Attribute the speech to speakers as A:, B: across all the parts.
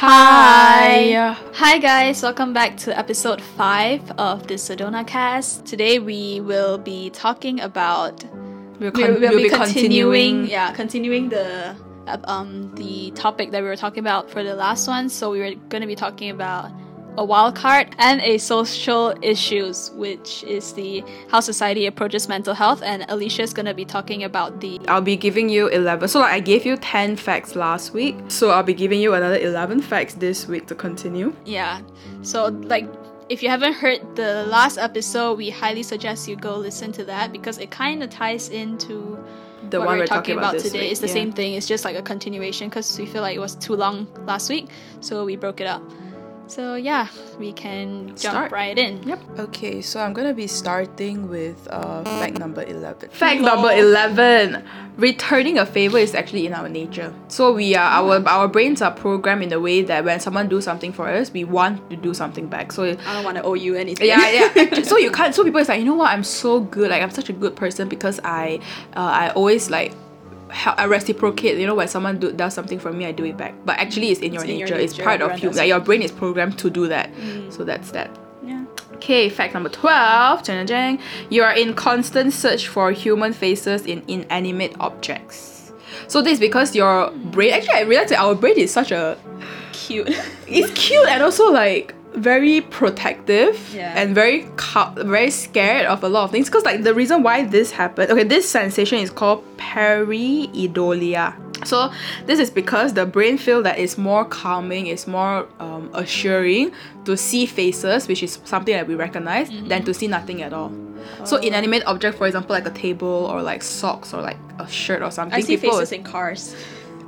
A: Hi.
B: Hi guys, welcome back to episode 5 of the Sedona cast. Today we will be talking about
A: We'll, con-
B: we'll
A: we'll
B: be continuing yeah, continuing the uh, um the topic that we were talking about for the last one. So we were going to be talking about a wild card and a social issues, which is the how society approaches mental health. And Alicia is going to be talking about the
A: I'll be giving you 11. So like I gave you 10 facts last week. So I'll be giving you another 11 facts this week to continue.
B: Yeah. So like if you haven't heard the last episode, we highly suggest you go listen to that because it kind of ties into
A: The
B: what
A: one
B: we're
A: we're
B: talking about,
A: this
B: today.
A: week,
B: It's the
A: yeah.
B: same thing. It's just like a continuation because we feel like it was too long last week, so we broke it up. So yeah, we can jump
A: Start.
B: right in.
A: Yep.
C: Okay, so I'm gonna be starting with uh, fact number 11.
A: Fact
B: Lol.
A: number 11. Returning a favor is actually in our nature. So we are our our brains are programmed in a way that when someone do something for us, we want to do something back. So
B: I don't want to owe you anything.
A: yeah yeah so you can't so people is like you know what i'm so good like i'm such a good person because i uh, i always like help, I reciprocate you know when someone do, does something for me i do it back. But actually it's in your
B: in your
A: nature. It's part of you. Like your brain is programmed to do that. Mm. So that's that.
B: Yeah.
A: okay fact number 12 jang, jang, you are in constant search for human faces in inanimate objects. So this is because your brain actually i realized that our brain is such a
B: Cute.
A: it's cute and also like very protective
B: Yeah.
A: and very ca- very scared of a lot of things because like the reason why this happened okay this sensation is called pareidolia so this is because the brain feel that it's more calming it's more um, assuring to see faces which is something that we recognize than to see nothing at all so inanimate object for example like a table or like socks or like a shirt or something
B: I see
A: people
B: faces in cars.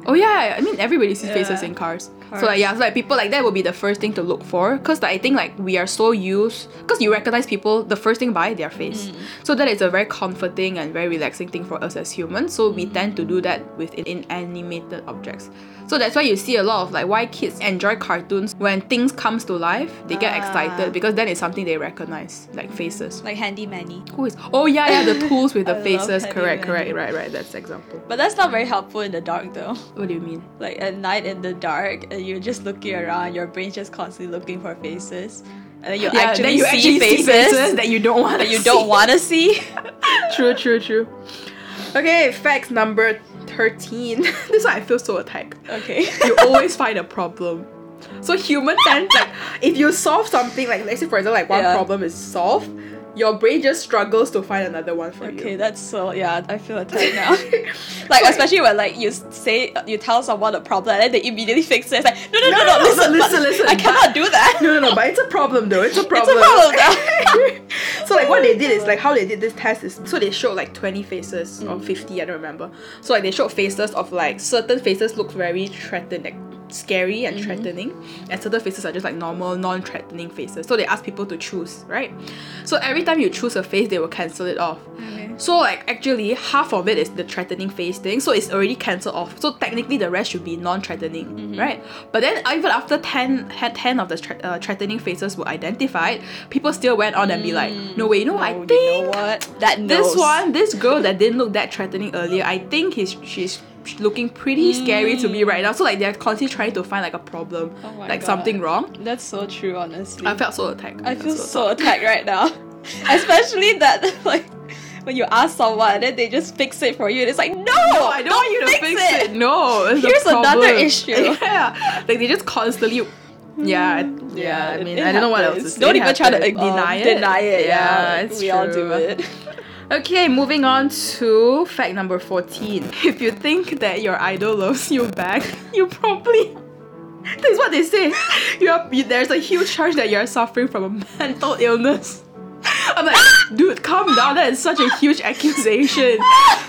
A: Oh yeah, I mean everybody sees faces in cars. So like yeah, so like people like that would be the first thing to look for, cause like, I think like we are so used, cause you recognize people, the first thing by their face.
B: Mm.
A: So that is a very comforting and very relaxing thing for us as humans. So
B: Mm.
A: we tend to do that with in- inanimated objects. So that's why you see a lot of like why kids enjoy cartoons when things comes to life, they get
B: Ah.
A: excited because then it's something they recognize, like faces.
B: Like Handy Manny.
A: Who is? Oh yeah, yeah, the tools with the faces. Correct, correct, right, right. That's example.
B: But that's not very helpful in the dark though.
A: What do you mean?
B: Like at night in the dark, and you're just looking around, your brain's just constantly looking for faces. And then you
A: Yeah,
B: actually,
A: then you
B: see,
A: actually
B: faces
A: see faces that you don't want
B: that you don't want to see.
A: true, true, true. Okay, fact number 13. this one I feel so attacked.
B: okay.
A: You always find a problem. So human tend like if you solve something like let's say for example like one
B: Yeah.
A: problem is solved, your brain just struggles to find another one for
B: Okay,
A: you.
B: Okay, that's so yeah. I feel attacked now. like especially when like you say you tell someone a problem and then they immediately fix it. It's like no no no no,
A: No, no, no,
B: listen,
A: listen, listen,
B: I cannot do that.
A: No, no, no, but it's a problem though. It's a problem.
B: It's a problem though.
A: so like what they did is like how they did this test is so they showed like 20 faces or mm. 50, I don't remember. So like they showed faces of like certain faces look very threatening, like scary and mm-hmm. threatening, and certain faces are just like normal, non-threatening faces. So they ask people to choose, right? So every time you choose a face, they will cancel it off. So like actually half of it is the threatening face thing, so it's already cancelled off. So technically the rest should be non-threatening, mm-hmm. right? But then even after 10, had 10 of the thre- uh, threatening faces were identified, people still went on and be like, mm. no way, you know, I think
B: you know what? That knows.
A: this one, this girl that didn't look that threatening earlier, I think he's she's looking pretty scary to me right now. So like they're constantly trying to find like a problem,
B: Oh
A: like
B: God.
A: something wrong.
B: That's so true, honestly.
A: I felt so attacked.
B: I feel
A: felt
B: so attacked right now. Especially that like when you ask someone and then they just fix it for you and it's like no,
A: No, I don't, want you to fix, it. No, it's a
B: Here's another issue.
A: Yeah, like they just constantly. Yeah, I- yeah. I mean, I don't know what else to say.
B: Don't
A: It
B: even try to
A: happens.
B: um,
A: deny it.
B: Deny it. Yeah,
A: it's
B: we all do it.
A: Okay, moving on to fact number 14. If you think that your idol loves you back, you probably that's what they say. You are, you, there's a huge chance that you're suffering from a mental illness. I'm like, dude, calm down. That is such a huge accusation.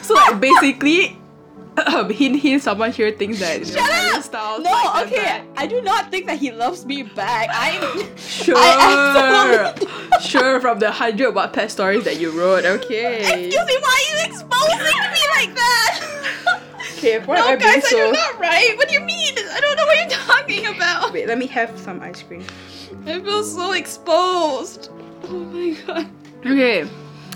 A: So, like, basically, hint, hint, someone here thinks that
B: Shut up!
A: Styles
B: No, okay. I do not think that he loves me back. I'm
A: Sure,
B: I
A: sure. From the hundred Wattpad stories that you wrote, okay.
B: Excuse me, why are you exposing me like that?
A: Okay, why
B: no,
A: am I being
B: guys,
A: so?
B: you're not right. What do you mean? I don't know what you're talking about.
A: Wait, let me have some ice cream.
B: I feel so exposed. Oh my god.
A: Okay,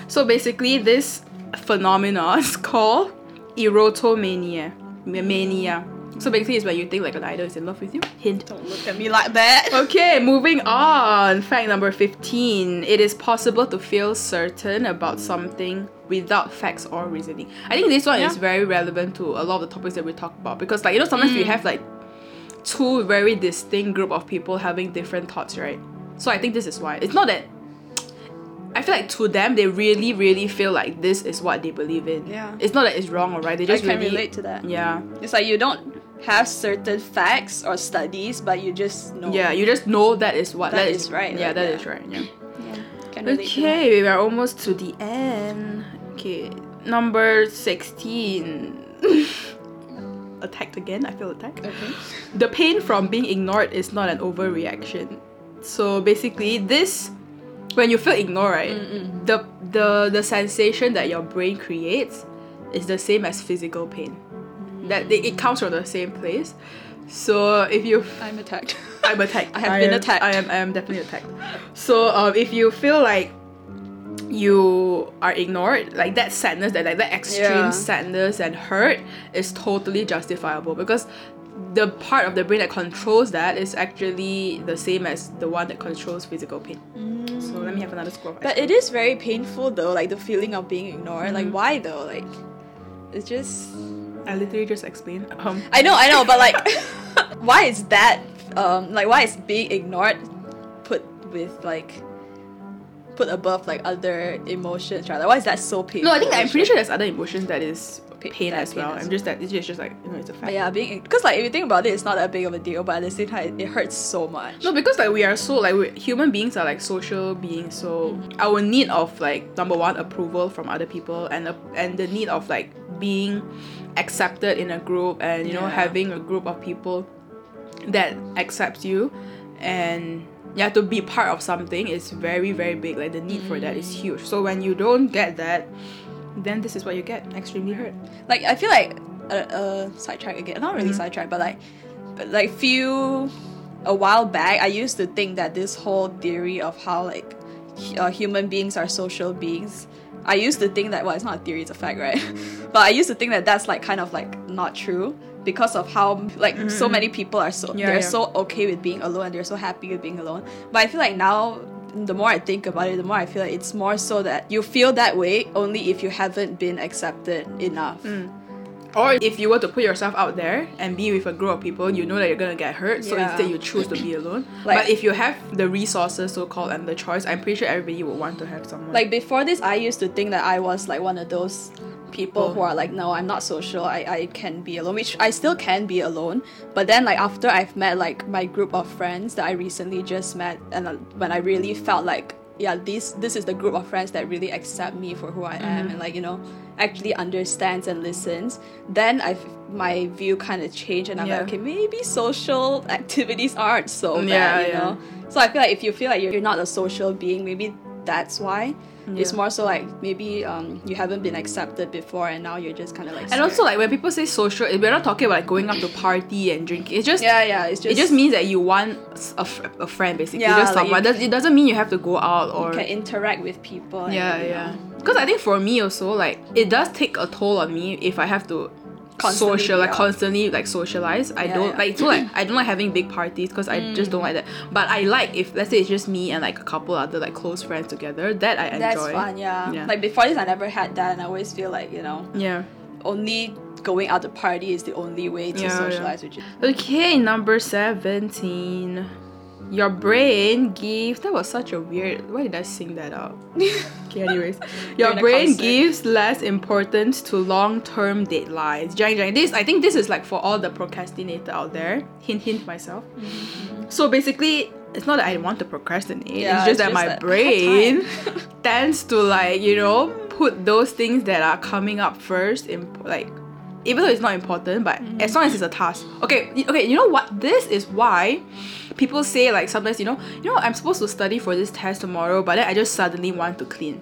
A: so basically, this phenomenon is called erotomania. Mania. So basically, it's when you think like an idol is in love with you. Hint.
B: Don't look at me like that.
A: Okay, moving on. Fact number 15. It is possible to feel certain about something without facts or reasoning. I think this one is very relevant to a lot of the topics that we talk about because, like, you know, sometimes we mm. have like two very distinct group of people having different thoughts, right? So I think this is why. It's not that. I feel like to them, they really, really feel like this is what they believe in.
B: Yeah.
A: It's not that it's wrong or right. They
B: I
A: just
B: can
A: really.
B: relate to that.
A: Yeah.
B: It's like you don't have certain facts or studies, but you just know.
A: Yeah, you just know that is what
B: That
A: that
B: is right,
A: Yeah, that
B: yeah.
A: is right. Yeah.
B: Can relate to that.
A: Okay, we are almost to the end. Okay, number 16. attacked again. I feel attacked.
B: Okay.
A: The pain from being ignored is not an overreaction. So basically, this when you feel ignored, right? Mm, mm, mm. The the the sensation that your brain creates is the same as physical pain. That it, it comes from the same place. So if you
B: I'm attacked.
A: I'm attacked.
B: I have been
A: am-
B: attacked.
A: I am I am definitely attacked. So um, if you feel like you are ignored, like that sadness, that like that extreme
B: Yeah.
A: sadness and hurt is totally justifiable because the part of the brain that controls that is actually the same as the one that controls physical pain. So let me have another score. of
B: But it is very painful though, like the feeling of being ignored. Like why though? Like it's just
A: I literally just explained. Um,
B: I know, I know, but like why is that um like why is being ignored put with like put above like other emotions, right? Like why is that so painful?
A: no, I think I'm pretty sure there's other emotions that is
B: Pa-
A: pain as well.
B: pain as
A: I'm just that it's just, like you know it's a fact.
B: But yeah, being because like if you think about it, it's not that big of a deal, but at the same time, it hurts so much.
A: No, because like we are so like we human beings are like social beings, so our need of like number one approval from other people and uh, and the need of like being accepted in a group and you know having a group of people that accepts you and yeah to be part of something is very very big like the need for that is huge so when you don't get that then this is what you get extremely hurt
B: like I feel like uh, uh sidetrack again, not really sidetrack, but like, but like few a while back, I used to think that this whole theory of how like uh, human beings are social beings. I used to think that well, it's not a theory, it's a fact, right? but I used to think that that's like kind of like not true because of how like so many people are so
A: Yeah,
B: they're
A: yeah.
B: so okay with being alone and they're so happy with being alone. But I feel like now the more I think about it, the more I feel like it's more so that you feel that way only if you haven't been accepted enough. Mm.
A: Or if you were to put yourself out there and be with a group of people you know that you're gonna get hurt so
B: Yeah.
A: instead you choose to be alone
B: Like-
A: but if you have the resources so called and the choice i'm pretty sure everybody would want to have someone
B: Like before this, I used to think that I was like one of those people
A: People.
B: who are like, no, I'm not social. I, I can be alone, which I still can be alone. But then like after I've met like my group of friends that I recently just met, and uh, when I really felt like yeah, this this is the group of friends that really accept me for who I am mm-hmm. and like you know actually understands and listens. Then I my view kind of changed and I'm
A: Yeah.
B: like, okay, maybe social activities aren't so bad,
A: Yeah,
B: you know. So I feel like if you feel like you're, you're not a social being, maybe that's why. It's more so like maybe um you haven't been accepted before and now you're just kind of like.
A: and also like when people say social we're not talking about like going out to party and drinking it's just
B: yeah, yeah, it's just
A: it just means that you want a, f- a friend basically
B: Yeah,
A: just
B: like you-
A: it doesn't mean you have to go out or
B: you can interact with people.
A: yeah
B: you
A: yeah because i think for me also like it does take a toll on me if i have to
B: Constantly
A: social like
B: out.
A: constantly like socialize i
B: Yeah,
A: don't
B: yeah.
A: like so like i don't like having big parties because i just don't mm. like that but i like if let's say it's just me and like a couple other like close friends together that i enjoy
B: That's fun, yeah.
A: Yeah.
B: Like before this, I never had that, and I always feel like you know,
A: yeah
B: only going out to party is the only way to
A: Yeah, yeah.
B: socialize with you.
A: Okay, number 17. Your brain gives. That was such a weird. Why did I sing that out? Okay, anyways. Your brain gives less importance to long term deadlines. Jang, jang. This, I think this is like for all the procrastinator out there. Hint, hint myself. Mm-hmm. So basically, it's not that I want to procrastinate.
B: Yeah,
A: it's just
B: it's
A: that
B: just
A: my
B: that
A: brain tends to like, you know, put those things that are coming up first in like even though it's not important, but
B: Mm-hmm.
A: as long as it's a task. Okay, okay, you know what? This is why people say like sometimes, you know, you know, I'm supposed to study for this test tomorrow, but then I just suddenly want to clean.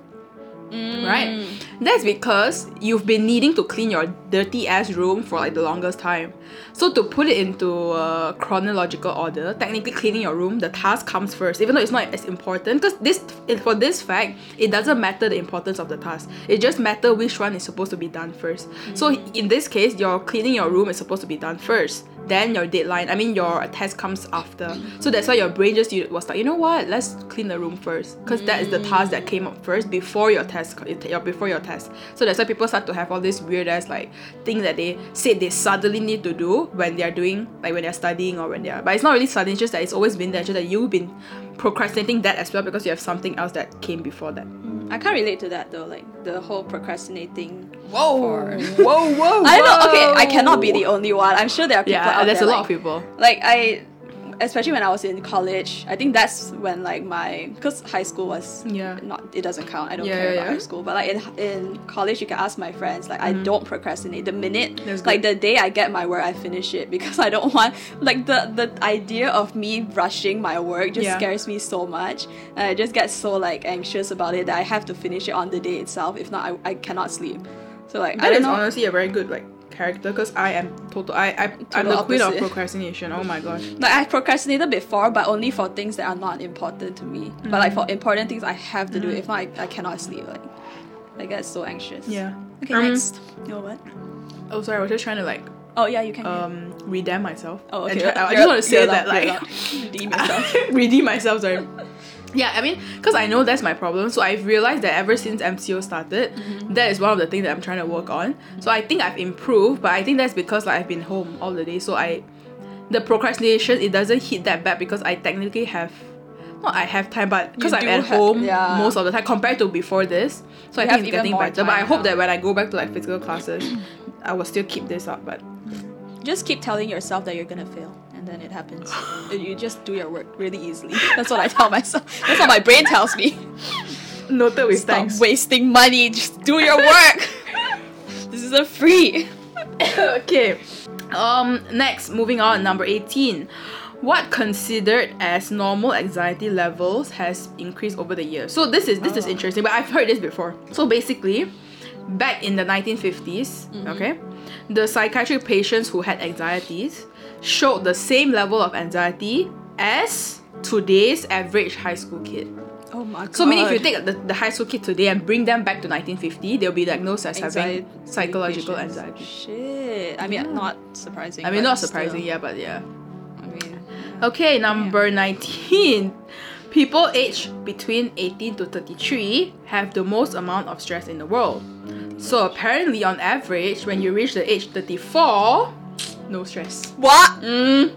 B: Mm.
A: Right? That's because you've been needing to clean your dirty ass room for like the longest time. So to put it into a chronological order, technically cleaning your room, the task comes first, even though it's not as important. Because this, for this fact, it doesn't matter the importance of the task. It just matter which one is supposed to be done 1st So in this case, your cleaning your room is supposed to be done first. Then your deadline, I mean your test comes after. So that's why your brain just was like, you know what? Let's clean the room first, because that is the task that came up first before your test, your before your test. So that's why people start to have all these weird ass like thing that they say they suddenly need to do when they're doing like when they're studying or when they're. But it's not really sudden. It's just that it's always been there. Just that you've been procrastinating that as well because you have something else that came before that. Mm.
B: I can't relate to that though, like the whole procrastinating.
A: Whoa,
B: For-
A: whoa, whoa!
B: I know. Okay, I cannot be the only one. I'm sure there are people
A: Yeah,
B: out
A: there's
B: there,
A: a lot
B: like-
A: of people.
B: like I especially when I was in college I think that's when like my because high school was
A: Yeah.
B: not it doesn't count. I don't
A: Yeah,
B: care
A: yeah,
B: about
A: yeah.
B: high school. But like in, in college you can ask my friends. Like I don't procrastinate. The minute
A: Mm-hmm.
B: Like the day I get my work I finish it because I don't want like the the idea of me rushing my work just scares me so much. And I just get so like anxious about it that I have to finish it on the day itself. If not I, I cannot sleep. So like I
A: That
B: don't
A: is
B: know.
A: honestly a very good like character because I am total. I I I'm the
B: Total
A: queen of procrastination. Oh my gosh.
B: Like I procrastinated before, but only for things that are not important to me. But like
A: Mm-hmm.
B: for important things, I have to do it. If not, I, I cannot sleep. Like I get so anxious.
A: Yeah.
B: Okay,
A: Um,
B: next. You know what?
A: Oh, sorry. I was just trying to like
B: Oh yeah, you can.
A: um redeem myself.
B: oh okay.
A: try- I just want to say that like
B: redeem yourself.
A: redeem myself. Sorry. Yeah, I mean, because I know that's my problem. So I've realized that ever since MCO started,
B: Mm-hmm.
A: that is one of the things that I'm trying to work on. So I think I've improved, but I think that's because like I've been home all the day. So I, the procrastination it doesn't hit that bad because I technically have, not I have time, but because I'm at home
B: yeah.
A: most of the time compared to before this. So I think it's getting better. But I hope
B: now.
A: that when I go back to like physical classes, I will still keep this up. But
B: Just keep telling yourself that you're gonna fail, and then it happens. You just do your work really easily. That's what I tell myself. That's what my brain tells me.
A: noted with
B: Stop
A: thanks.
B: wasting money. Just do your work. this is a free.
A: okay. Um next, moving on, number 18. What considered as normal anxiety levels has increased over the years? So this is this is interesting, but I've heard this before. So basically, back in the 1950s, okay, the psychiatric patients who had anxieties showed the same level of anxiety as today's average high school kid.
B: Oh my god.
A: So meaning if you take the, the high school kid today and bring them back to 1950, they'll be diagnosed as
B: Anxiety
A: having psychological
B: patients.
A: anxiety.
B: Shit. I mean, not surprising.
A: I mean, not
B: still.
A: surprising, yeah, but yeah.
B: I mean,
A: Okay, number 19. People aged between 18 to 33 have the most amount of stress in the world. So apparently, on average, when you reach the age 34, no stress.
B: what?
A: Mm.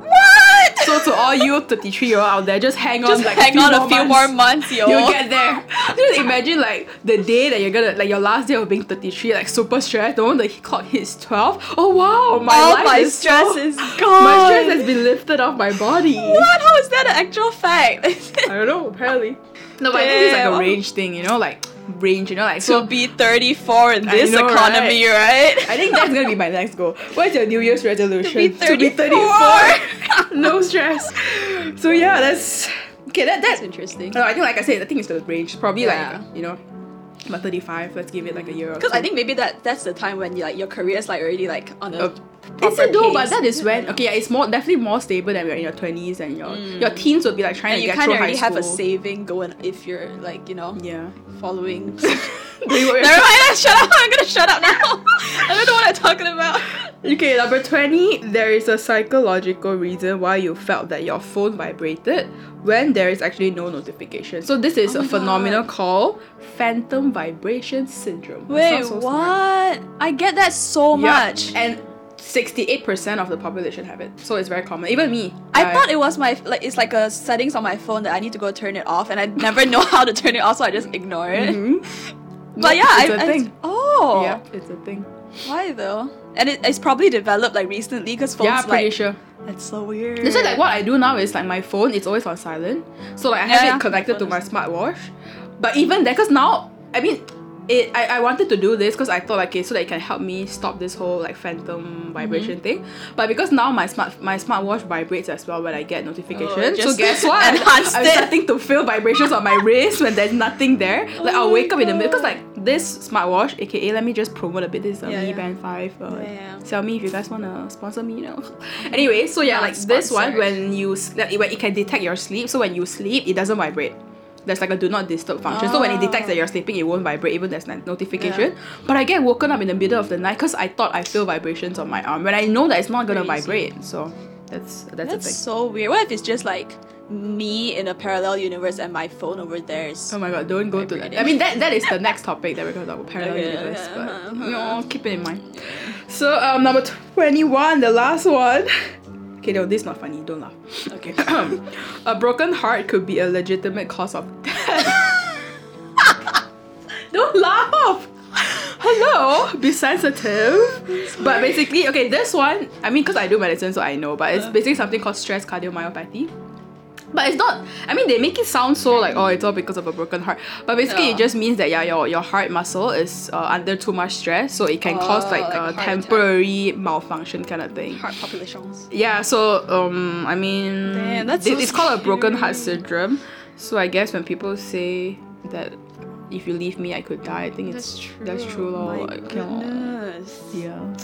B: What?
A: So to all you 33 year old out there, just hang
B: Just
A: on like
B: hang
A: a few
B: on
A: more
B: a few
A: months.
B: more months, yo.
A: You'll get there. Just imagine like the day that you're gonna like your last day of being 33, like super stressed. The one that clock hits 12. Oh wow, my
B: All
A: life
B: my
A: is
B: stress
A: so-
B: is gone.
A: My stress has been lifted off my body.
B: What? How is that an actual fact?
A: I don't know, apparently. No, but I think it's like a range thing, you know, like range, you know, like
B: to
A: so.
B: be 34 in this
A: know,
B: economy, right?
A: I think that's gonna be my next goal. What's your New Year's resolution?
B: To be 34.
A: 34. no stress. So yeah, that's okay. That
B: That's interesting.
A: No, I think like I said, I think it's the range. Probably
B: Yeah.
A: like you know, about 35. Let's give it like a year. or
B: Because. I think maybe that that's the time when you like your career is like already like on a
A: Uh,
B: proper
A: Is it though? But that is when okay, yeah, it's more definitely more stable than when you're in your twenties and your your teens would be like trying
B: Mm. and
A: to
B: you
A: get through high school.
B: have a saving going if you're like you know
A: Yeah.
B: following.
A: Doing what you're
B: Never mind. Shut up. I'm gonna shut up now. I don't know what I'm talking about.
A: Okay, number 20. There is a psychological reason why you felt that your phone vibrated when there is actually no notification. So, this is
B: Oh
A: a phenomenon called phantom vibration syndrome.
B: Wait,
A: so
B: what?
A: smart.
B: I get that so
A: Yeah,
B: much.
A: And 68% of the population have it. So, it's very common. Even me.
B: I thought it was my like it's like a settings on my phone that I need to go turn it off, and I never know how to turn it off, so I just ignore it.
A: Mhm.
B: But yeah,
A: it's
B: I,
A: a
B: I-
A: thing.
B: oh,
A: Yeah, it's a thing.
B: why though? And it, it's probably developed like recently because phones
A: yeah, I'm pretty
B: like
A: sure.
B: that's so weird.
A: That's why like what I do now is like my phone it's always on silent. So like I have
B: Yeah,
A: it connected to my
B: is-
A: smartwatch. But even then, cause now I mean it I, I wanted to do this because I thought like okay so that it can help me stop this whole like phantom vibration
B: Mm-hmm.
A: thing. But because now my smart my smartwatch vibrates as well when I get notifications. so
B: Oh, just
A: guess what? I'm
B: it.
A: starting to feel vibrations on my wrist when there's nothing there. Like I'll
B: Oh
A: wake
B: my
A: up in the middle because like this smartwatch, aka let me just promote a bit. This is a
B: Yeah,
A: Mi
B: yeah.
A: Band Five. Uh,
B: Yeah, yeah.
A: me if you guys wanna sponsor me, you know. anyway, so yeah,
B: Not
A: like this one, when you like, when it can detect your sleep. So when you sleep, it doesn't vibrate. There's like a do not disturb function. So when it detects that you're sleeping, it won't vibrate even there's like notification. But I get woken up in the middle of the night because I thought I feel vibrations on my arm when I know that it's not gonna
B: Crazy.
A: vibrate. So that's that's,
B: That's
A: a thing.
B: That's so weird. What if it's just like me in a parallel universe and my phone over there is
A: Oh my god, don't go to that. I mean that that is the next topic that we're gonna talk about parallel
B: Okay,
A: universe,
B: okay,
A: but
B: uh-huh,
A: you know, keep it in mind. So um number twenty one, the last one. Okay, no, this is not funny, don't laugh.
B: okay.
A: a broken heart could be a legitimate cause of death. don't laugh! Hello, be sensitive. But basically, okay, this one, I mean, because I do medicine, so I know, but it's uh. basically something called stress cardiomyopathy. But it's not. I mean, they make it sound so like oh, it's all because of a broken heart. But basically,
B: Yeah.
A: it just means that yeah, your your heart muscle is uh, under too much stress, so it can cause
B: Oh,
A: like,
B: like
A: a
B: heart attack.
A: temporary malfunction kind of thing.
B: Heart palpitations.
A: Yeah. So um, I mean,
B: Damn, that's
A: it-
B: so
A: it's called a broken heart syndrome. So I guess when people say that if you leave me, I could die, I think it's
B: That's true.
A: That's true, lor.
B: My
A: Like, you know.
B: goodness.
A: Yeah.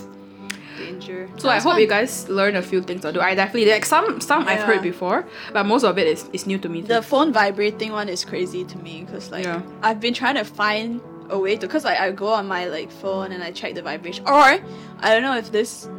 B: Danger.
A: So I hope you guys learn a few things or do. I definitely like some some I've heard before, but most of it is, is new to me.
B: The phone vibrating one is crazy to me because like
A: Yeah.
B: I've been trying to find a way to because like I go on my like phone and I check the vibration or I don't know if this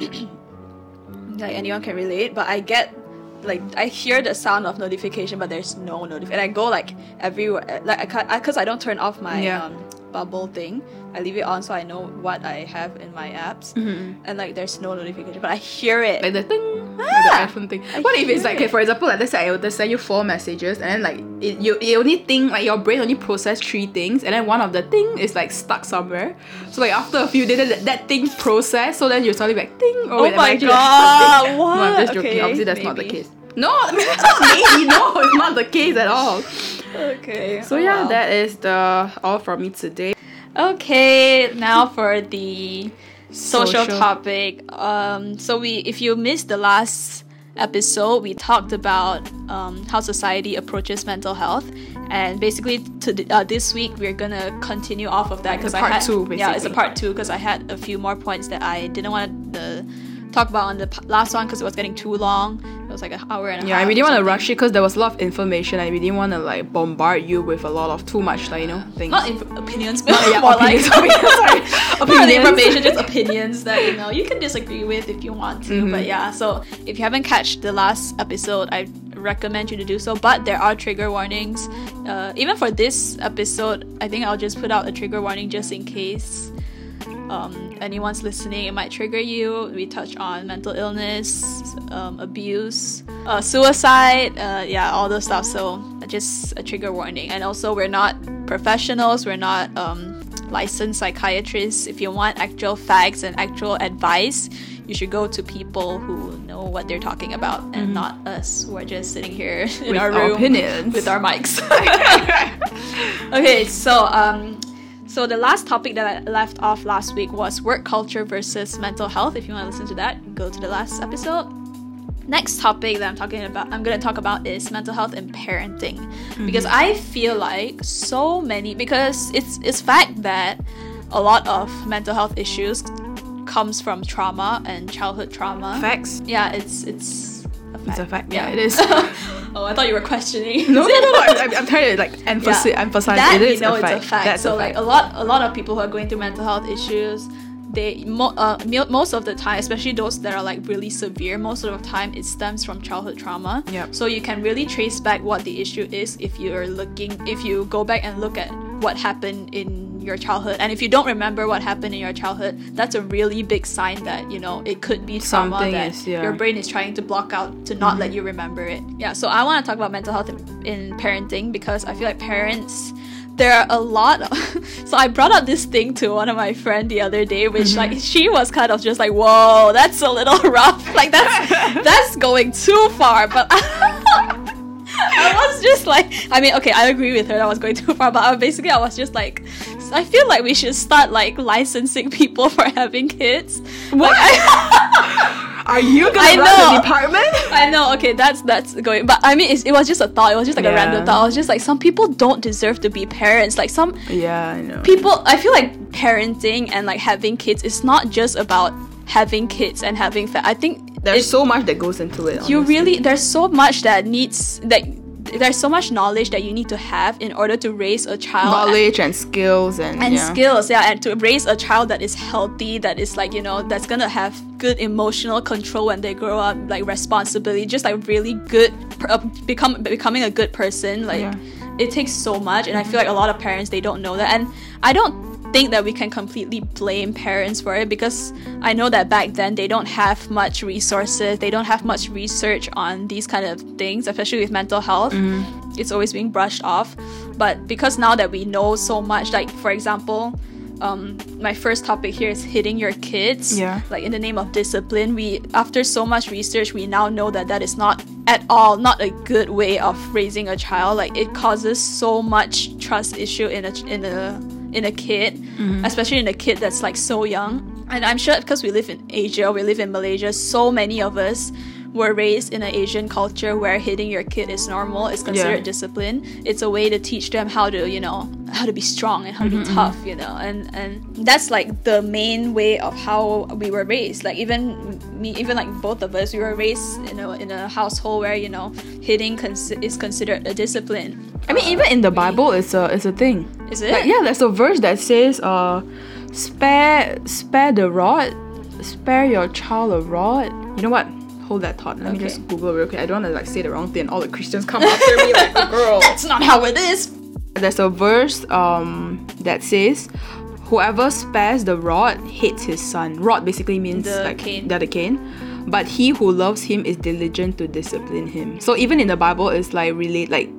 B: like anyone can relate but I get like I hear the sound of notification but there's no notification and I go like everywhere like I can't because I, don't turn off my
A: Yeah.
B: um, bubble thing I leave it on so I know what I have in my apps and like there's no notification but I hear it
A: like the thing,
B: Ah,
A: like the iPhone thing.
B: I
A: what if it's like, okay, for example, like let's say I will send you four messages, and then like it, you, you only think like your brain only process three things, and then one of the thing is like stuck somewhere. So like after a few days, that, that thing process, so then you're suddenly like, ding. Oh,
B: Oh
A: wait,
B: my God,
A: thing. No, I'm
B: what?
A: just joking.
B: Okay,
A: Obviously, that's not the
B: maybe.
A: case. No, I mean, it's not maybe. No, it's not the case at all.
B: okay
A: So
B: oh
A: yeah,
B: wow.
A: that is the all from me today.
B: Okay, now for the social,
A: Social.
B: topic. Um, so we, if you missed the last episode, we talked about um, how society approaches mental health, and basically to uh, this week we're gonna continue off of that because I
A: part
B: had
A: two,
B: yeah, it's a part two because I had a few more points that I didn't want to talk about on the p- last one because it was getting too long. It was like an hour and a
A: Yeah,
B: half.
A: Yeah, I really want to rush it because there was a lot of information. I really want to like bombard you with a lot of too much, like you know, things.
B: Not inf- opinions, but
A: yeah,
B: more
A: opinions,
B: like
A: opinions, sorry.
B: More
A: Opinions.
B: information, just opinions that you know you can disagree with if you want to.
A: Mm-hmm.
B: But yeah, so if you haven't catched the last episode, I recommend you to do so. But there are trigger warnings. Uh, even for this episode, I think I'll just put out a trigger warning just in case um, anyone's listening. It might trigger you. We touch on mental illness, um, abuse, uh, suicide, uh, yeah, all those stuff. So just a trigger warning. And also, we're not professionals. We're not um, licensed psychiatrists. If you want actual facts and actual advice, you should go to people who know what they're talking about, and not us who are just sitting here in
A: Mm-hmm. With
B: our
A: our
B: room
A: opinions.
B: with our mics. okay, so um, so the last topic that I left off last week was work culture versus mental health. If you want to listen to that, go to the last episode. Next topic that I'm talking about, I'm gonna talk about is mental health and parenting, mm-hmm. because I feel like so many because it's it's fact that a lot of mental health issues comes from trauma and childhood trauma.
A: Facts.
B: Yeah, it's it's.
A: It's a fact. Yeah, it is.
B: oh, I thought you were questioning.
A: no, no, no, no. I'm, I'm trying to like emphasize,
B: Yeah.
A: emphasize.
B: that
A: it is
B: know
A: a
B: it's
A: fact.
B: a fact.
A: That's
B: so
A: a
B: like a lot, a lot of people who are going through mental health issues, they mo- uh, most of the time, especially those that are like really severe, most of the time it stems from childhood trauma.
A: Yep.
B: So you can really trace back what the issue is if you're looking, if you go back and look at what happened in your childhood, and if you don't remember what happened in your childhood, that's a really big sign that you know it could be trauma
A: Something
B: that
A: is, yeah.
B: your brain is trying to block out to not let mm-hmm. you remember it. Yeah. So I want to talk about mental health in, in parenting because I feel like parents there are a lot of, so i brought up this thing to one of my friend the other day which like mm-hmm. she was kind of just like whoa that's a little rough like that's that's going too far but I was just like, I mean, okay, I agree with her that I was going too far, but I, basically, I was just like, I feel like we should start like licensing people for having kids.
A: What?
B: Like, I,
D: Are you gonna
B: I
D: run
B: know.
D: the department?
B: I know. Okay, that's that's going. But I mean, it's, it was just a thought. It was just like a random thought. I was just like, some people don't deserve to be parents. Like some
D: Yeah, I know.
B: people, I feel like parenting and like having kids is not just about having kids and having. Fa- I think
D: There's
B: it's-
D: so much that goes into it.
B: you
D: honestly.
B: really there's so much that needs that there's so much knowledge that you need to have in order to raise a child
D: knowledge and skills and,
B: and
D: yeah.
B: skills yeah and to raise a child that is healthy that is like you know that's gonna have good emotional control when they grow up like responsibility just like really good uh, become becoming a good person like
D: Yeah.
B: it takes so much and i feel like a lot of parents they don't know that and i don't think that we can completely blame parents for it because i know that back then they don't have much resources they don't have much research on these kind of things especially with mental health. It's always being brushed off. But because now that we know so much like for example um, my first topic here is hitting your kids.
D: Yeah.
B: like in the name of discipline we after so much research we now know that that is not at all not a good way of raising a child. Like it causes so much trust issue in a in a in a kid mm-hmm. especially in a kid that's like so young. And i'm sure because we live in asia we live in malaysia so many of us were raised in an asian culture where hitting your kid is normal is considered
D: Yeah.
B: discipline it's a way to teach them how to you know how to be strong and how to be tough you know and and that's like the main way of how we were raised like even me even like both of us we were raised in a in a household where you know hitting cons- is considered a discipline
D: I mean, even in the Bible, it's a it's a thing.
B: Is it?
D: Like, yeah, there's a verse that says, "Uh, spare spare the rod, spare your child a rod." You know what? Hold that thought. Let me just Google real quick. I don't want to like say the wrong thing. All the Christians come after me like, "Oh, "Girl."
B: that's not how it is
D: There's a verse um that says, "Whoever spares the rod hates his son." Rod basically means
B: The
D: like
B: cane.
D: the, cane. But he who loves him is diligent to discipline him. So even in the Bible, it's like relate like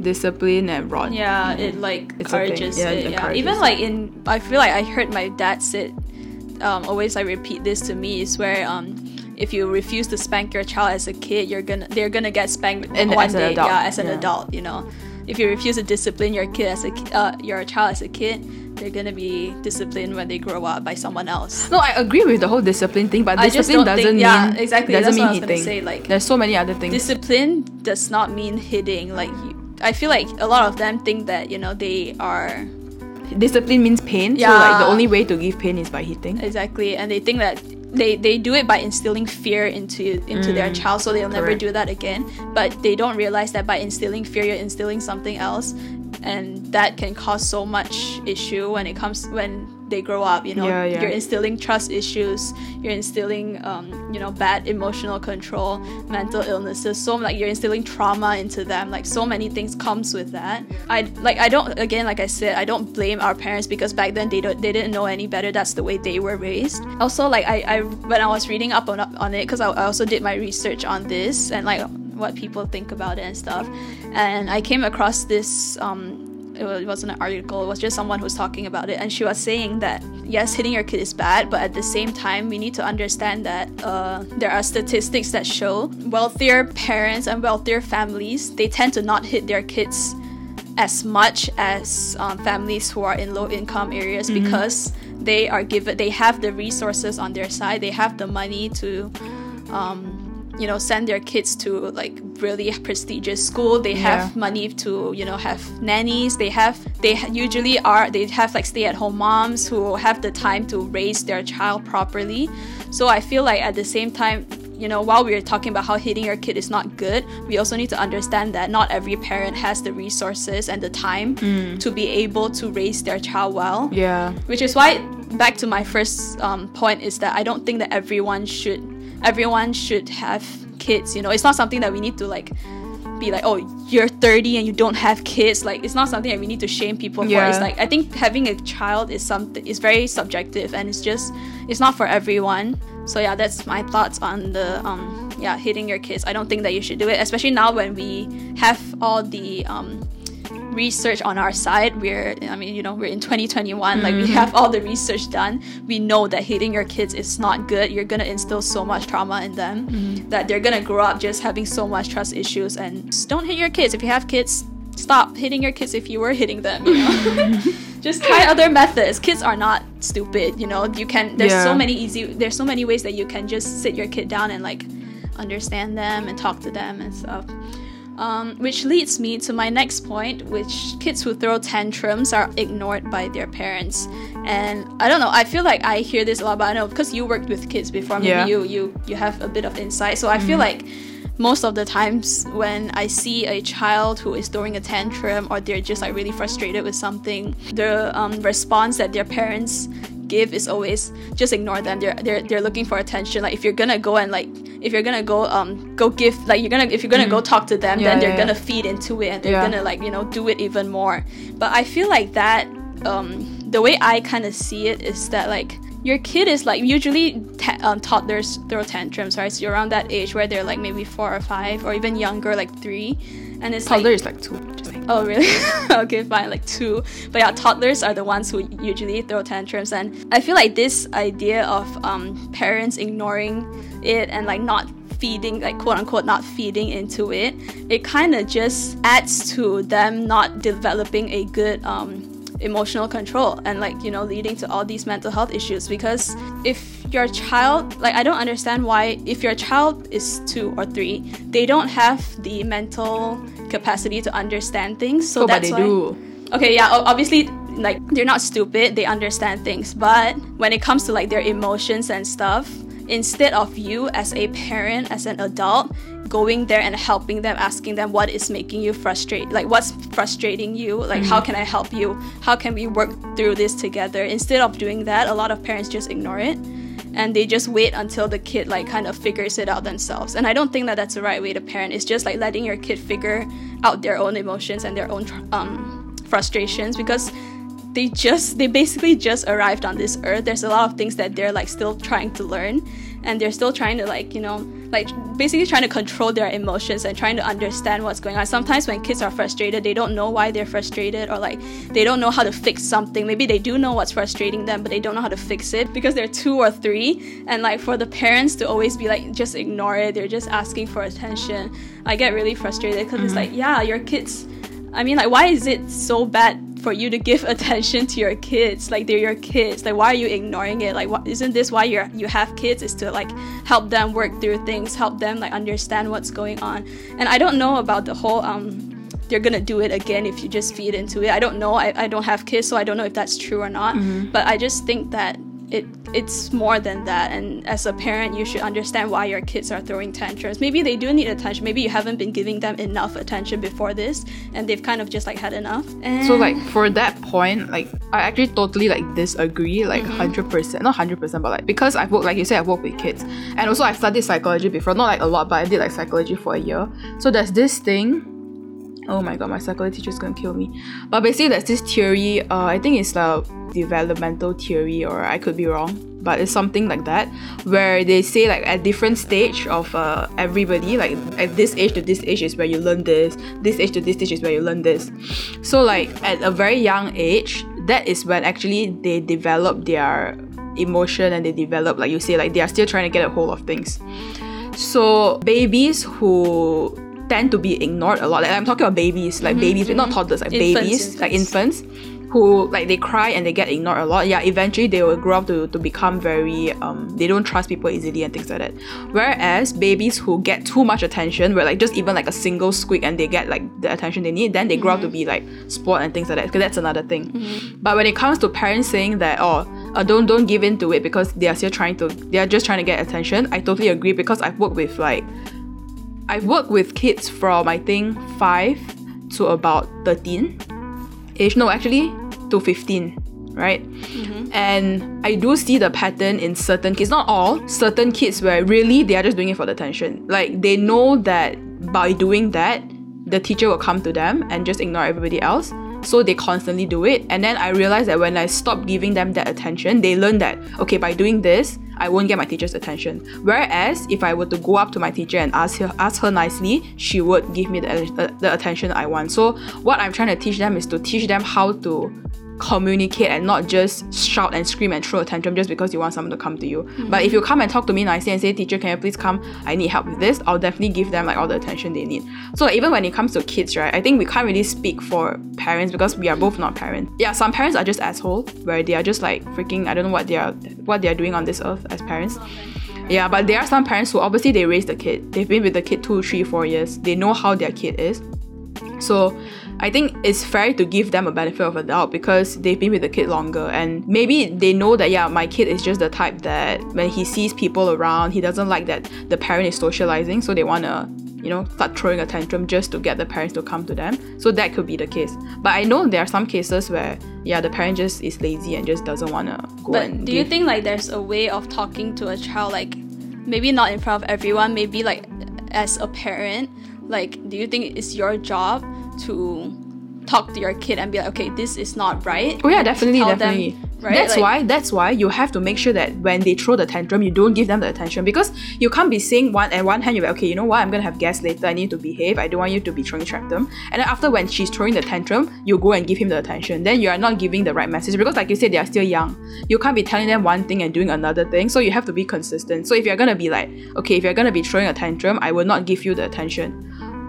D: discipline and rod.
B: yeah it like
D: It's
B: encourages
D: Yeah,
B: it, yeah.
D: encourages
B: even like in i feel like i heard my dad say um, always like repeat this to me is where um if you refuse to spank your child as a kid you're gonna they're gonna get spanked
D: And
B: one
D: as an
B: day
D: adult,
B: yeah as an
D: yeah.
B: adult you know if you refuse to discipline your kid as a uh, your child as a kid they're gonna be disciplined when they grow up by someone else
D: No, I agree with the whole discipline thing, but
B: I
D: discipline
B: don't think-
D: doesn't
B: yeah, exactly,
D: Doesn't
B: that's
D: mean
B: what I was
D: hitting.
B: say, like,
D: there's so many other things.
B: discipline does not mean hitting like i feel like a lot of them think that you know they are
D: discipline means pain. So like the only way to give pain is by hitting.
B: exactly and they think that they, they do it by instilling fear into into their mm, child so they'll never do that again. But they don't realize that by instilling fear you're instilling something else and that can cause so much issue when it comes when they grow up you know
D: Yeah, yeah.
B: you're instilling trust issues you're instilling um, you know bad emotional control mental illnesses so like you're instilling trauma into them like so many things comes with that. I like i don't again like i said i don't blame our parents because back then they don't they didn't know any better. That's the way they were raised. Also like i, I when i was reading up on, on it because I, I also did my research on this and like what people think about it and stuff. And i came across this um it wasn't an article, it was just someone who's talking about it. And she was saying that, yes, hitting your kid is bad, but at the same time, we need to understand that uh, there are statistics that show wealthier parents and wealthier families, they tend to not hit their kids as much as um, families who are in low income areas because they are given, they have the resources on their side, they have the money to um, you know send their kids to like really prestigious school. They
D: Yeah.
B: have money to you know have nannies. They have they usually are they have like stay at home moms who have the time to raise their child properly. So i feel like at the same time you know while we're talking about how hitting your kid is not good we also need to understand that not every parent has the resources and the time to be able to raise their child well.
D: Yeah.
B: which is why back to my first um, point is that i don't think that everyone should everyone should have kids you know? It's not something that we need to like be like oh you're 30 and you don't have kids. Like it's not something that we need to shame people for. It's like i think having a child is something is very subjective and it's just it's not for everyone. So yeah that's my thoughts on the um yeah hitting your kids. I don't think that you should do it especially now when we have all the um research on our side. We're i mean you know we're in 2021 like we mm-hmm. have all the research done. We know that hitting your kids is not good. You're gonna instill so much trauma in them mm-hmm. that they're gonna grow up just having so much trust issues. And don't hit your kids. If you have kids stop hitting your kids if you were hitting them you know? Just try other methods. Kids are not stupid, you know. You can there's so many easy there's so many ways that you can just sit your kid down and like understand them and talk to them and stuff. Um, which leads me to my next point, which kids who throw tantrums are ignored by their parents. And I don't know, I feel like I hear this a lot, but I know because you worked with kids before, maybe
A: Yeah.
B: you you you have a bit of insight. So I feel like most of the times when I see a child who is throwing a tantrum or they're just like really frustrated with something, the um, response that their parents give is always just ignore them. They're they're they're looking for attention. Like if you're gonna go and like if you're gonna go um go give like you're gonna if you're gonna go talk to them,
A: Mm-hmm. Yeah,
B: then they're
A: yeah,
B: gonna
A: yeah.
B: feed into it and they're gonna like you know do it even more. But I feel like that um the way I kind of see it is that like your kid is like usually ta- um, toddlers throw tantrums, right? So you're around that age where they're like maybe four or five, or even younger, like three, and it's
A: Toddler
B: like
A: is like two.
B: Oh really? okay, fine, like two. But yeah, toddlers are the ones who usually throw tantrums, and I feel like this idea of um, parents ignoring it and like not feeding, like quote unquote, not feeding into it, it kind of just adds to them not developing a good um, emotional control and like you know leading to all these mental health issues because if your child like i don't understand why if your child is two or three they don't have the mental capacity to understand things. So
A: oh, but
B: that's
A: they
B: why
A: do.
B: okay yeah obviously like they're not stupid. They understand things. But when it comes to like their emotions and stuff instead of you as a parent as an adult going there and helping them asking them what is making you frustrated like what's frustrating you? Like how can i help you? How can we work through this together? Instead of doing that a lot of parents just ignore it. And they just wait until the kid like kind of figures it out themselves. And i don't think that that's the right way to parent. It's just like letting your kid figure out their own emotions and their own um, frustrations because they just they basically just arrived on this earth. There's a lot of things that they're like still trying to learn. And they're still trying to like you know like basically trying to control their emotions and trying to understand what's going on. Sometimes when kids are frustrated they don't know why they're frustrated or like they don't know how to fix something. Maybe they do know what's frustrating them but they don't know how to fix it because they're two or three. And like for the parents to always be like just ignore it they're just asking for attention i get really frustrated because it's mm-hmm. like yeah your kids I mean, like, why is it so bad for you to give attention to your kids? Like, they're your kids. Like, why are you ignoring it? Like, isn't this why you you have kids? Is to like help them work through things, help them like understand what's going on. And I don't know about the whole um, they're gonna do it again if you just feed into it. I don't know. I, I don't have kids, so I don't know if that's true or not. But I just think that it it's more than that. And as a parent you should understand why your kids are throwing tantrums. Maybe they do need attention. Maybe you haven't been giving them enough attention before this and they've kind of just like had enough. And
A: So like for that point, like I actually totally like disagree, like mm-hmm. 100 percent, not hundred percent, but like because I've worked, like you said, I've worked with kids, and also I studied psychology before, not like a lot, but I did like psychology for a year. So there's this thing. Oh my god, my psychology teacher is gonna kill me. But basically, there's this theory. Uh, I think it's a developmental theory, or I could be wrong, but it's something like that, where they say like at different stage of uh, everybody, like at this age to this age is where you learn this, this age to this age is where you learn this. So like at a very young age, that is when actually they develop their emotion and they develop, like you say, like they are still trying to get a hold of things. So babies who tend to be ignored a lot, like I'm talking about babies, like babies, but not toddlers, like
B: Infants,
A: babies, like infants, who like they cry and they get ignored a lot. Yeah, eventually they will grow up to, to become very um they don't trust people easily and things like that. Whereas babies who get too much attention, where like just even like a single squeak and they get like the attention they need, then they grow up to be like spoiled and things like that. Because that's another thing. But when it comes to parents saying that oh uh, don't don't give in to it because they are still trying to they are just trying to get attention, I totally agree because I've worked with like I've worked with kids from I think five to about thirteen age. No, actually to fifteen, right? Mm-hmm. And I do see the pattern in certain kids, not all, certain kids where really they are just doing it for the attention. Like they know that by doing that, the teacher will come to them and just ignore everybody else. So they constantly do it. And then I realized that when I stopped giving them that attention, they learn that, okay, by doing this, I won't get my teacher's attention. Whereas if I were to go up to my teacher and ask her, ask her nicely, she would give me the, the, the attention I want. So what I'm trying to teach them is to teach them how to communicate and not just shout and scream and throw a tantrum just because you want someone to come to you. Mm-hmm. But if you come and talk to me nicely and say, teacher, can you please come? I need help with this. I'll definitely give them like all the attention they need. So like, even when it comes to kids, right, I think we can't really speak for parents because we are both not parents. Yeah, some parents are just asshole where they are just like freaking I don't know what they are what they are doing on this earth as parents. Yeah, but there are some parents who obviously they raised the kid. They've been with the kid two, three, four years. They know how their kid is. So I think it's fair to give them a benefit of a doubt because they've been with the kid longer and maybe they know that yeah, my kid is just the type that when he sees people around, he doesn't like that the parent is socializing, so they wanna you know, start throwing a tantrum just to get the parents to come to them. So that could be the case. But I know there are some cases where, yeah, the parent just is lazy and just doesn't want to go
B: But do you
A: give-
B: think like there's a way of talking to a child like maybe not in front of everyone, maybe like as a parent, like do you think it's your job to talk to your kid and be like, okay, this is not right?
A: Oh yeah, definitely,
B: Tell them,
A: definitely.
B: Right?
A: That's
B: Like-
A: why. That's why you have to make sure that when they throw the tantrum, you don't give them the attention because you can't be saying one at one hand you're like, okay, you know what, I'm gonna have guests later. I need to behave. I don't want you to be throwing tantrum. And then after when she's throwing the tantrum, you go and give him the attention. Then you are not giving the right message because, like you said, they are still young. You can't be telling them one thing and doing another thing. So you have to be consistent. So if you're gonna be like, okay, if you're gonna be throwing a tantrum, I will not give you the attention.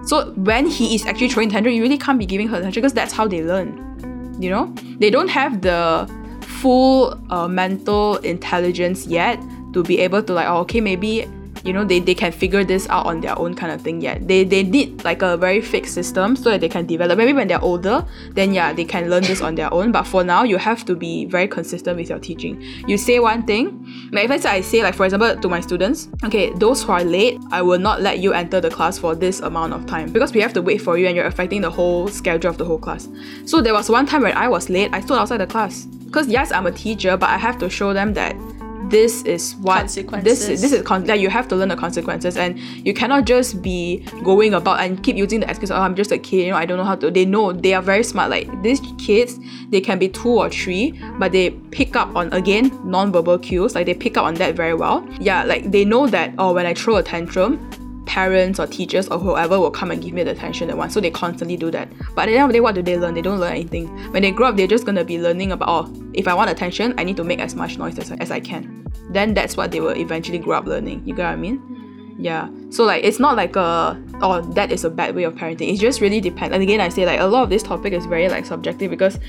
A: So when he is actually throwing tantrum, you really can't be giving her attention because that's how they learn. You know, they don't have the full uh, mental intelligence yet to be able to like, oh, okay, maybe you know they, they can figure this out on their own kind of thing yet. They they need like a very fixed system so that they can develop. Maybe when they're older, then yeah, they can learn this on their own. But for now, you have to be very consistent with your teaching. You say one thing, like if let's say I say like for example to my students, okay, those who are late, I will not let you enter the class for this amount of time because we have to wait for you and you're affecting the whole schedule of the whole class. So there was one time when I was late, I stood outside the class because yes, I'm a teacher, but I have to show them that this is what
B: consequences.
A: this is this is con- that you have to learn the consequences and you cannot just be going about and keep using the excuse oh I'm just a kid you know I don't know how to they know they are very smart like these kids they can be two or three but they pick up on again non-verbal cues like they pick up on that very well yeah like they know that oh when I throw a tantrum parents or teachers or whoever will come and give me the attention they want. So they constantly do that. But at the end of the day, what do they learn? They don't learn anything. When they grow up, they're just gonna be learning about oh, if I want attention, I need to make as much noise as, as I can. Then that's what they will eventually grow up learning. You get what I mean? Yeah. So like it's not like a oh that is a bad way of parenting. It just really depends. And again I say like a lot of this topic is very like subjective because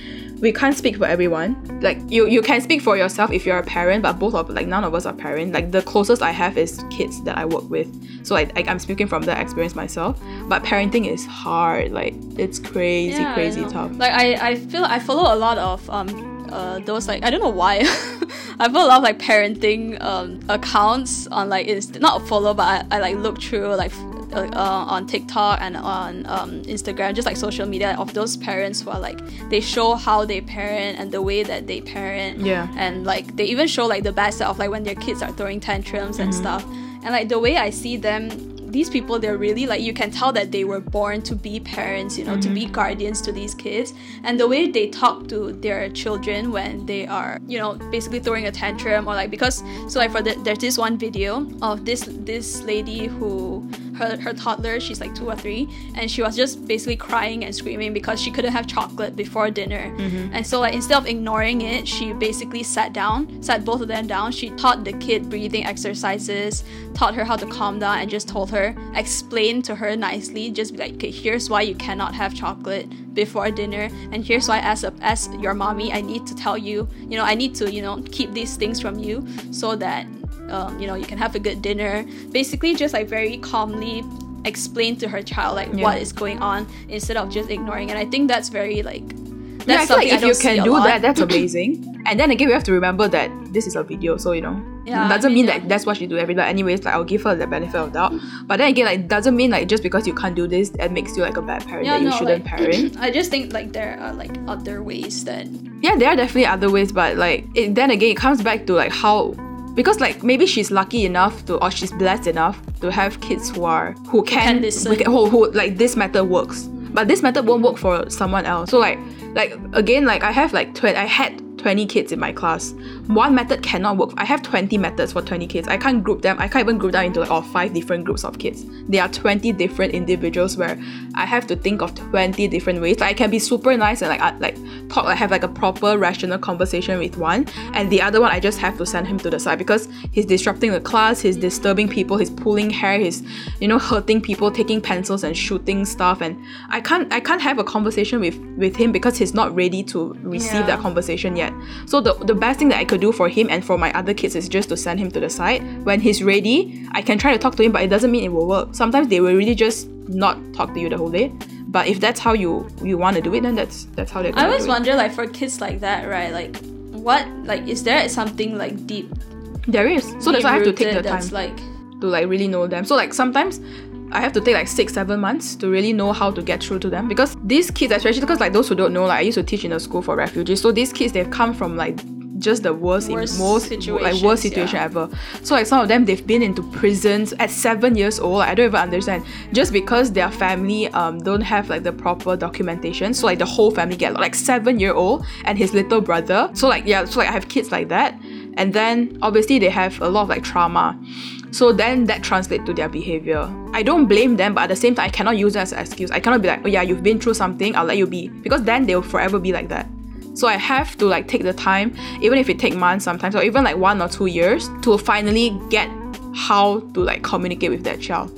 A: we can't speak for everyone. Like you you can speak for yourself if you're a parent, but both of like none of us are parent. Like the closest I have is kids that I work with. So like, like I'm speaking from that experience myself. But parenting is hard. Like it's crazy,
B: Yeah,
A: crazy tough.
B: Like I, I feel I follow a lot of um uh those like I don't know why I follow a lot of like parenting um accounts on like it's not follow but I, I like look through like uh, uh, on TikTok and on um, Instagram just like social media of those parents who are like they show how they parent and the way that they parent
A: Yeah.
B: and like they even show like the bad side of like when their kids are throwing tantrums and
A: Mm-hmm.
B: stuff and like the way I see them these people they're really like you can tell that they were born to be parents you know to be mm-hmm. guardians to these kids. And the way they talk to their children when they are you know basically throwing a tantrum or like because so like for the, there's this one video of this this lady who her, her toddler she's like two or three and she was just basically crying and screaming because she couldn't have chocolate before dinner. Mm-hmm. And so like instead of ignoring it she basically sat down sat both of them down. She taught the kid breathing exercises taught her how to calm down and just told her explain to her nicely just be like okay here's why you cannot have chocolate before dinner and here's why as a as your mommy i need to tell you you know i need to you know keep these things from you so that um, you know you can have a good dinner basically just like very calmly explain to her child like
A: Yeah.
B: what is going on instead of just ignoring and i think that's very like that's
A: yeah, I feel like if you can do
B: lot.
A: that, that's amazing. and then again, we have to remember that this is a video, so you know,
B: Yeah,
A: doesn't
B: I
A: mean
B: mean,
A: that
B: yeah.
A: that's what you do every day. Anyways, like I'll give her the benefit of doubt. But then again, like doesn't mean like just because you can't do this, that makes you like a bad parent that you shouldn't
B: like,
A: parent.
B: I just think like there are like other ways that
A: yeah, there are definitely other ways, but like it, then again, it comes back to like how because like maybe she's lucky enough to or she's blessed enough to have kids who are who can, who, can- who, who like this method works but this method won't work for someone else. So like like again like i have like tw- i had 20 kids in my class. One method cannot work. I have 20 methods for 20 kids. I can't group them. I can't even group them into like all five different groups of kids. There are 20 different individuals where I have to think of 20 different ways. Like I can be super nice and like I, like talk like have like a proper rational conversation with one and the other one I just have to send him to the side because he's disrupting the class, he's disturbing people, he's pulling hair, he's you know hurting people, taking pencils and shooting stuff and I can't I can't have a conversation with with him because he's not ready to receive
B: Yeah.
A: that conversation yet. So the the best thing that I could do for him and for my other kids is just to send him to the side. When he's ready, I can try to talk to him, but it doesn't mean it will work. Sometimes they will really just not talk to you the whole day. But if that's how you you want to do it, then that's that's how they're
B: I always
A: do it.
B: wonder, like, for kids like that, right? Like, what, like, is there something like deep?
A: There is. So that's why I have to take the time
B: like,
A: to like really know them. So like sometimes I have to take like six, seven months to really know how to get through to them because these kids, especially because like those who don't know, like I used to teach in a school for refugees. So these kids they've come from like just the worst,
B: Worst
A: most like worst situation
B: yeah.
A: ever. So like some of them they've been into prisons at seven years old. Like, I don't even understand. Just because their family um don't have like the proper documentation. So like the whole family get like seven year old and his little brother. So like yeah, so like I have kids like that. And then obviously they have a lot of like trauma. So then that translates to their behavior. I don't blame them, but at the same time, I cannot use that as an excuse. I cannot be like, oh yeah, you've been through something, I'll let you be. Because then they'll forever be like that. So I have to like take the time, even if it take months sometimes, or even like one or two years, to finally get how to like communicate with that child.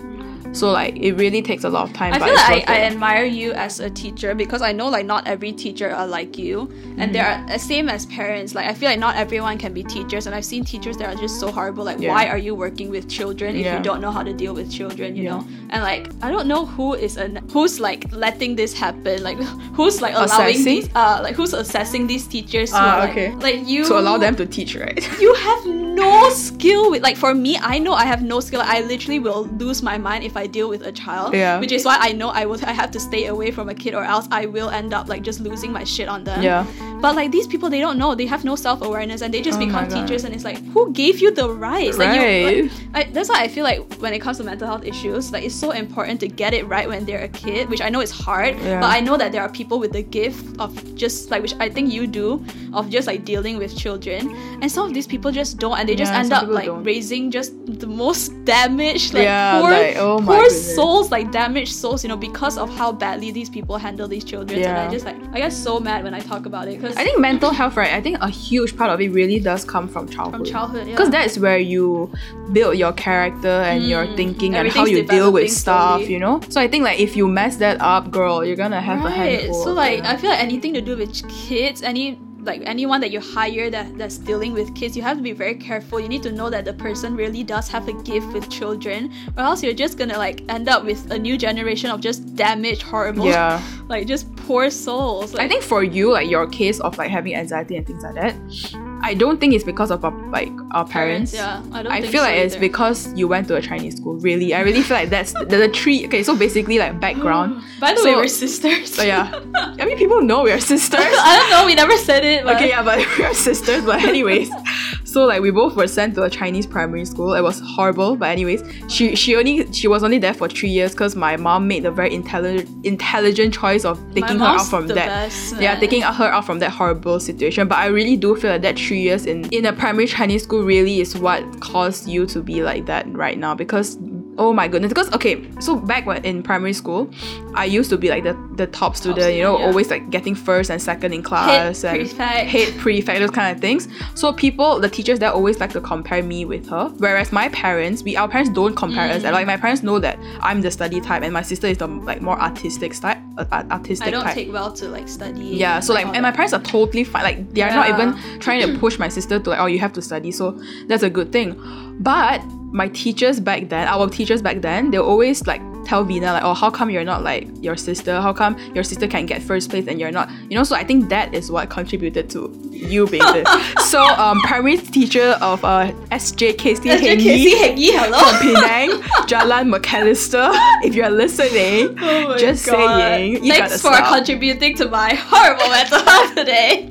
A: So like it really takes a lot of time.
B: I feel like I, I admire you as a teacher because I know like not every teacher are like you, and they're
A: Mm-hmm.
B: uh, same as parents. Like I feel like not everyone can be teachers, and I've seen teachers that are just so horrible. Like
A: Yeah.
B: why are you working with children if
A: Yeah.
B: you don't know how to deal with children? You
A: Yeah.
B: know, and like I don't know who is an who's like letting this happen. Like who's like allowing
A: Assessing?
B: these uh like who's assessing these teachers? who
A: Ah,
B: are, like,
A: okay.
B: Like you
A: to allow them to teach, right?
B: you have no skill with like for me i know i have no skill i literally will lose my mind if i deal with a child
A: Yeah.
B: which is why i know i will i have to stay away from a kid or else i will end up like just losing my shit on them
A: Yeah.
B: but like these people they don't know they have no self-awareness and they just
A: Oh
B: become teachers and it's like who gave you the rights like you
A: Right.
B: like, I, that's why i feel like when it comes to mental health issues like it's so important to get it right when they're a kid which i know is hard
A: Yeah.
B: but i know that there are people with the gift of just like which i think you do of just like dealing with children and some of these people just don't and they just
A: Yeah,
B: end up like
A: don't.
B: raising just the most damaged like
A: Yeah,
B: poor,
A: like, oh my
B: poor souls like damaged souls you know because of how badly these people handle these children
A: Yeah.
B: and i just like i get so mad when i talk about it because
A: I think mental health, right? I think a huge part of it really does come from childhood.
B: from childhood yeah.
A: Because that's where you build your character and your
B: Mm.
A: thinking and how you deal with stuff,
B: slowly.
A: you know? So I think like if you mess that up, girl, you're gonna have a
B: right
A: handful.
B: so like i feel like anything to do with kids any like anyone that you hire that that's dealing with kids you have to be very careful. You need to know that the person really does have a gift with children or else you're just gonna like end up with a new generation of just damaged horrible
A: yeah.
B: like just poor souls.
A: I think for you, like your case of like having anxiety and things like that, I don't think it's because of our, like our parents.
B: yeah i don't
A: I
B: think
A: feel
B: so
A: like it's because you went to a Chinese school. Really, I really feel like that's the, the three. Okay, so basically like background.
B: by the
A: so-
B: way we're sisters
A: So yeah, I mean people know we are sisters.
B: i don't know we never said it but
A: Okay, yeah, but we are sisters. But anyways, so like we both were sent to a Chinese primary school. It was horrible, but anyways, she she only she was only there for three years because my mom made the very intelligent intelligent choice of taking her out from that.
B: best,
A: yeah, taking her out from that horrible situation. But I really do feel like that three years in in a primary Chinese school really is what caused you to be like that right now because. Oh my goodness! Because okay, so back when in primary school, I used to be like the, the top student, you know,
B: yeah.
A: always like getting first and second in class and
B: prefect.
A: head prefect, those kind of things. So people, the teachers there always like to compare me with her. Whereas my parents, we our parents don't compare us.
B: Mm.
A: Like my parents know that I'm the study type and my sister is the like more artistic type, uh, artistic
B: i don't
A: type.
B: take well to like study
A: yeah, so like, and my parents are totally fine. Like, they are not even trying to push my sister to like, oh, you have to study. So that's a good thing. But my teachers back then, our teachers back then, they always like tell Vina like, oh, how come you're not like your sister? How come your sister can get first place and you're not? You know, so I think that is what contributed to you being this. so um, primary teacher of uh SJKC Hengi
B: Hengi, hello
A: from Penang, Jalan Macalister. If you're listening,
B: Oh
A: just
B: God.
A: saying, you
B: Thanks for
A: stop.
B: contributing to my horrible mental health today.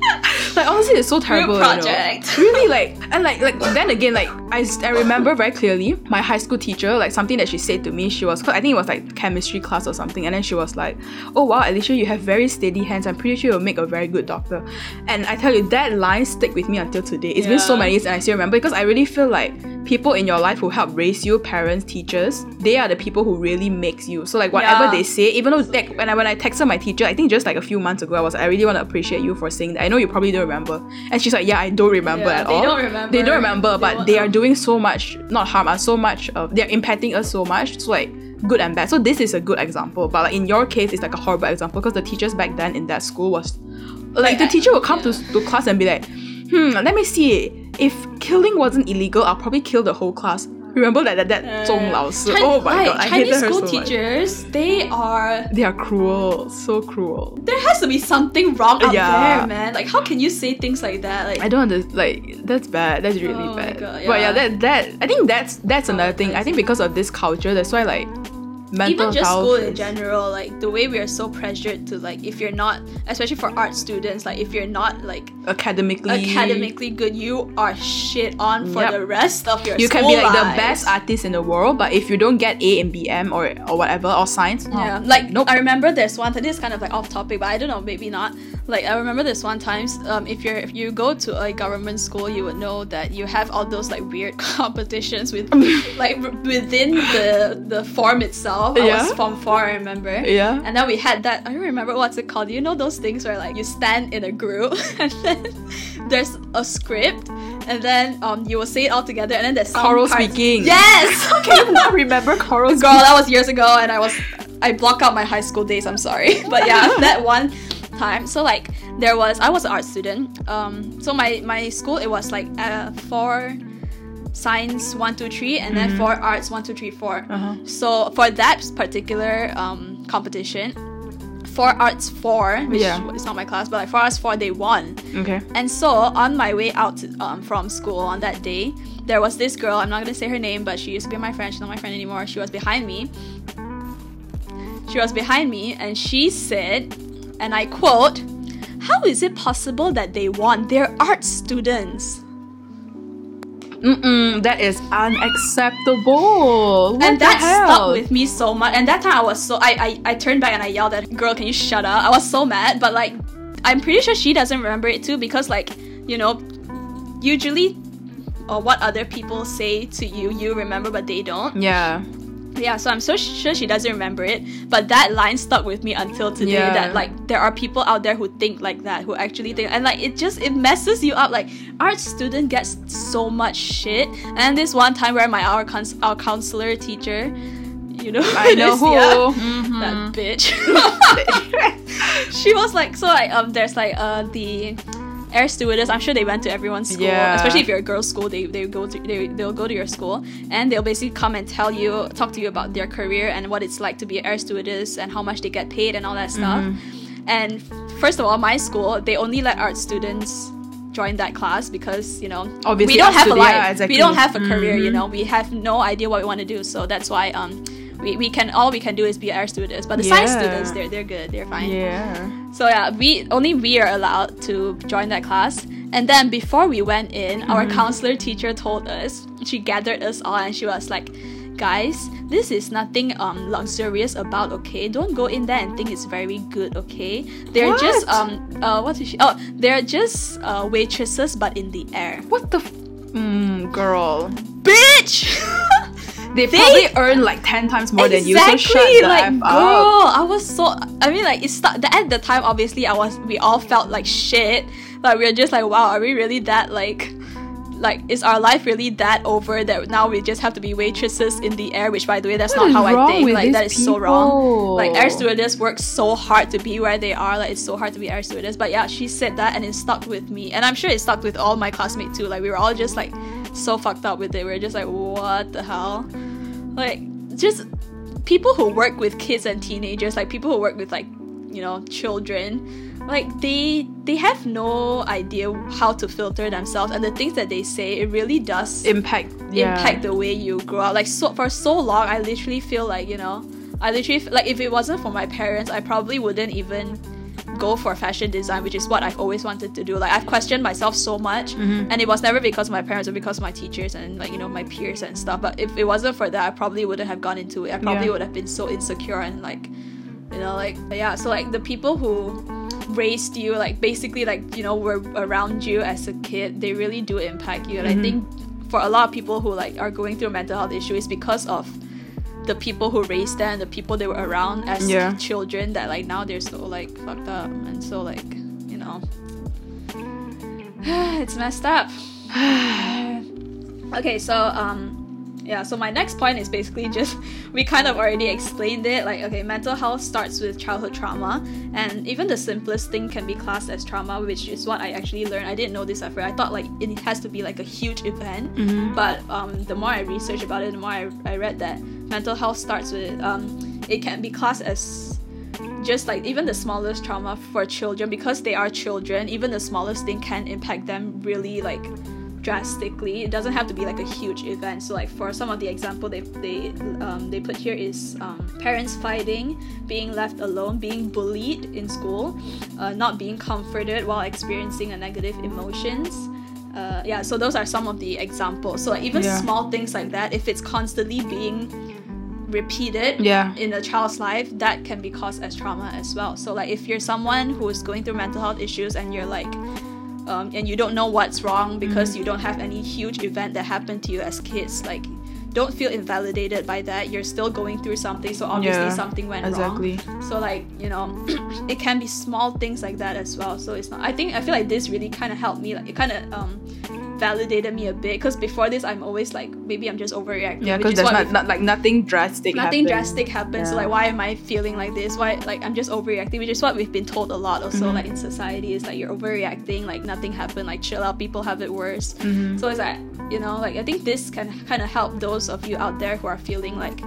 A: like honestly it's so terrible you know. really like and like like then again like I, I remember very clearly my high school teacher like something that she said to me she was I think it was like chemistry class or something, and then she was like, "Oh wow, Alicia, you have very steady hands. I'm pretty sure you'll make a very good doctor." And I tell you, that line stick with me until today. It's been so many years, and I still remember because I really feel like people in your life who help raise you, parents, teachers, they are the people who really makes you. So like whatever
B: Yeah.
A: they say, even though like, when I when I texted my teacher, I think just like a few months ago, I was I really want to appreciate you for saying that. I know you probably don't remember, and she's like, "Yeah, I don't remember
B: Yeah,
A: at
B: they
A: all."
B: don't remember.
A: They don't remember,
B: They
A: but they are doing so much, not harm us, so much of they're impacting us so much. So like good and bad. So this is a good example, but like in your case, it's like a horrible example because the teachers back then in that school was like the teacher would come
B: yeah.
A: to, to class and be like, hmm, let me see. If killing wasn't illegal, I'll probably kill the whole class. Remember that that, that Zhong Lao? Oh my god, I
B: Chinese
A: hated her
B: school
A: so much.
B: teachers, they are.
A: They are cruel, so cruel.
B: There has to be something wrong out
A: Yeah.
B: there, man. Like, how can you say things like that? Like,
A: I don't understand. Like that's bad. That's really
B: Oh
A: bad.
B: God,
A: But yeah,
B: yeah.
A: that that I think that's that's another thing. I think because of this culture, that's why like
B: even just school in general, like the way we are so pressured to like, if you're not, especially for art students, like if you're not like
A: academically,
B: academically good, you are shit on for
A: Yep.
B: the rest of your
A: you can be like the best artist in the world, but if you don't get A in BM or or whatever or science, oh,
B: Yeah, like
A: nope.
B: I remember this one. This is kind of like off topic, but I don't know, maybe not. Like I remember this one times. Um, if you're if you go to a government school, you would know that you have all those like weird competitions with like within the the form itself. I
A: Yeah.
B: was form four, I remember.
A: Yeah.
B: And then we had that. I don't remember what's it called. You know those things where like you stand in a group and then there's a script. And then um, you will say it all together, and then there's some
A: Choral
B: parts-
A: speaking.
B: Yes.
A: Can you not remember Choral
B: Girl, that was years ago, and I was I block out my high school days. I'm sorry, but yeah, that one time. So like there was I was an art student. Um, so my my school it was like uh four science one two three and then four arts one two three four.
A: Uh-huh.
B: So for that particular um competition. For arts four, which
A: Yeah.
B: is not my class, but like for arts four, they won.
A: Okay.
B: And so on my way out to, um, from school on that day, there was this girl. I'm not gonna say her name, but she used to be my friend. She's not my friend anymore. She was behind me. She was behind me, and she said, and I quote, "How is it possible that they won? They're art students."
A: Mm-mm, that is unacceptable. What
B: and that stuck with me so much. And that time I was so I, I I turned back and I yelled at her, girl, can you shut up? I was so mad, but like I'm pretty sure she doesn't remember it too because like you know usually or what other people say to you you remember but they don't
A: Yeah.
B: Yeah so i'm so sure she doesn't remember it but that line stuck with me until today
A: Yeah.
B: that like there are people out there who think like that who actually think and like it just it messes you up like art student gets so much shit and this one time where my our, cons- our counselor teacher you know
A: I know who.
B: yeah?
A: Mhm.
B: that bitch she was like so like um there's like uh the air stewardess i'm sure they went to everyone's school
A: Yeah.
B: especially if you're a girls school they, they go to they, they'll go to your school and they'll basically come and tell you talk to you about their career and what it's like to be an air stewardess and how much they get paid and all that stuff
A: Mm-hmm.
B: and first of all my school they only let art students join that class because you know
A: Obviously,
B: we don't have a life
A: yeah, exactly.
B: we don't have a career you
A: Mhm.
B: know we have no idea what we want to do so that's why um we, we can all we can do is be air stewardess but the science students they're they're good they're fine
A: Yeah.
B: so yeah, we only we are allowed to join that class. And then before we went in, our
A: Mm-hmm.
B: counselor teacher told us. She gathered us all and she was like, "Guys, this is nothing um luxurious about. Okay, don't go in there and think it's very good. Okay, they're just um uh what is she? Oh, they're just uh waitresses, but in the air.
A: What the? F- mm, girl.
B: Bitch."
A: They,
B: They-
A: probably earn like ten times more than you. So shut the
B: like
A: f
B: girl,
A: up.
B: I was so. I mean, like it's sta- at the time. Obviously, I was. We all felt like shit. Like we were just like, wow, are we really that like? Like, is our life really that over that now we just have to be waitresses in the air? Which, by the way, that's
A: What
B: not how I think. Like, that is
A: these
B: so wrong. Like, air stewardess work so hard to be where they are. Like, it's so hard to be air stewardess. But yeah, she said that and it stuck with me. And I'm sure it stuck with all my classmates too. Like, we were all just like so fucked up with it. We're just like, what the hell? like just people who work with kids and teenagers like people who work with like you know children like they they have no idea how to filter themselves and the things that they say it really does
A: Impact. Yeah.
B: impact the way you grow up like so for so long i literally feel like you know i literally like if it wasn't for my parents i probably wouldn't even go for fashion design, which is what I've always wanted to do. Like I've questioned myself so much,
A: Mm-hmm.
B: and it was never because of my parents or because of my teachers and like you know my peers and stuff. But if it wasn't for that, I probably wouldn't have gone into it. I probably
A: Yeah.
B: would have been so insecure and like, you know, like yeah. So like the people who raised you, like basically like you know were around you as a kid, they really do impact you. And
A: Mm-hmm.
B: I think for a lot of people who like are going through a mental health issues because of the people who raised them, the people they were around as
A: Yeah.
B: children that like now they're so like fucked up and so like you know it's messed up. okay, so um yeah, so my next point is basically just we kind of already explained it. Like, okay, mental health starts with childhood trauma, and even the simplest thing can be classed as trauma, which is what I actually learned. I didn't know this at first. I thought like it has to be like a huge event, but um, the more I researched about it, the more I, I read that mental health starts with um, it can be classed as just like even the smallest trauma for children because they are children even the smallest thing can impact them really like drastically it doesn't have to be like a huge event so like for some of the example they they um, they put here is um, parents fighting being left alone being bullied in school uh, not being comforted while experiencing a negative emotions uh, yeah so those are some of the examples so like, even
A: Yeah.
B: small things like that if it's constantly being repeated
A: Yeah.
B: in a child's life that can be caused as trauma as well so like if you're someone who is going through mental health issues and you're like um, and you don't know what's wrong because you don't have any huge event that happened to you as kids like don't feel invalidated by that. You're still going through something so obviously
A: Yeah,
B: something went
A: exactly.
B: wrong so like you know it can be small things like that as well. So it's not i think i feel like this really kind of helped me like it kind of um validated me a bit because before this i'm always like maybe i'm just overreacting
A: Yeah, because there's not, not like nothing drastic.
B: nothing
A: happened.
B: drastic happens so like why am i feeling like this why like i'm just overreacting which is what we've been told a lot also
A: Mm-hmm.
B: like in society is like you're overreacting like nothing happened like chill out people have it worse
A: Mm-hmm.
B: so it's like you know like i think this can kind of help those of you out there who are feeling like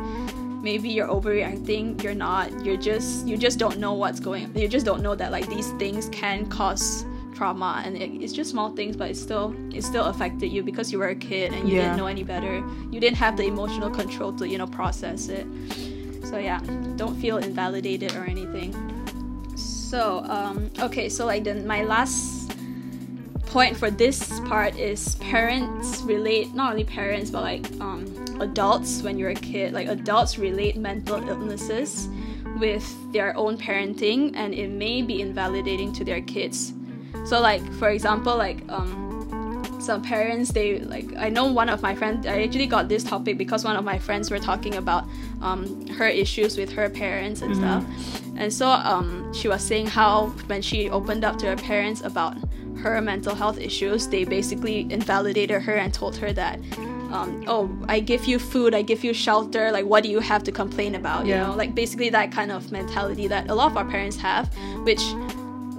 B: maybe you're overreacting you're not you're just you just don't know what's going you just don't know that like these things can cause trauma and it, it's just small things but it still it still affected you because you were a kid and you
A: Yeah.
B: didn't know any better. You didn't have the emotional control to you know process it. So yeah don't feel invalidated or anything. So um okay so like then my last point for this part is parents relate not only parents but like um adults when you're a kid. Like adults relate mental illnesses with their own parenting and it may be invalidating to their kids so like for example like um some parents they like i know one of my friends i actually got this topic because one of my friends were talking about um, her issues with her parents and stuff. And so um, she was saying how when she opened up to her parents about her mental health issues they basically invalidated her and told her that um, oh i give you food i give you shelter like what do you have to complain about
A: Yeah.
B: you know? Like basically that kind of mentality that a lot of our parents have which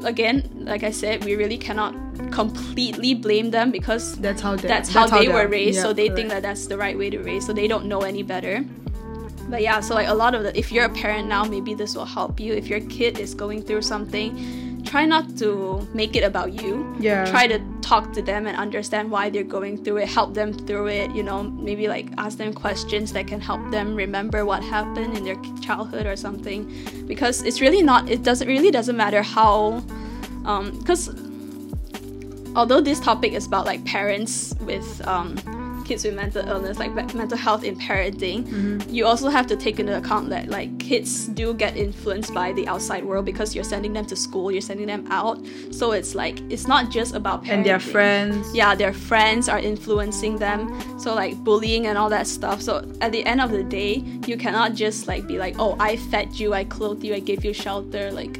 B: again like i said we really cannot completely blame them because
D: That's how they.
B: that's how they were raised. So they think that that's the right way to raise so they don't know any better. But yeah so like a lot of the if you're a parent now maybe this will help you. If your kid is going through something try not to make it about you
A: Yeah.
B: try to talk to them and understand why they're going through it help them through it you know maybe like ask them questions that can help them remember what happened in their childhood or something because it's really not it doesn't really doesn't matter how um because although this topic is about like parents with um, kids with mental illness, like mental health in parenting, mm-hmm. you also have to take into account that like kids do get influenced by the outside world because you're sending them to school, you're sending them out. So it's like it's not just about parenting.
A: and their friends.
B: Yeah, their friends are influencing them. So like bullying and all that stuff. So at the end of the day, you cannot just like be like, oh, I fed you, I clothed you, I gave you shelter, like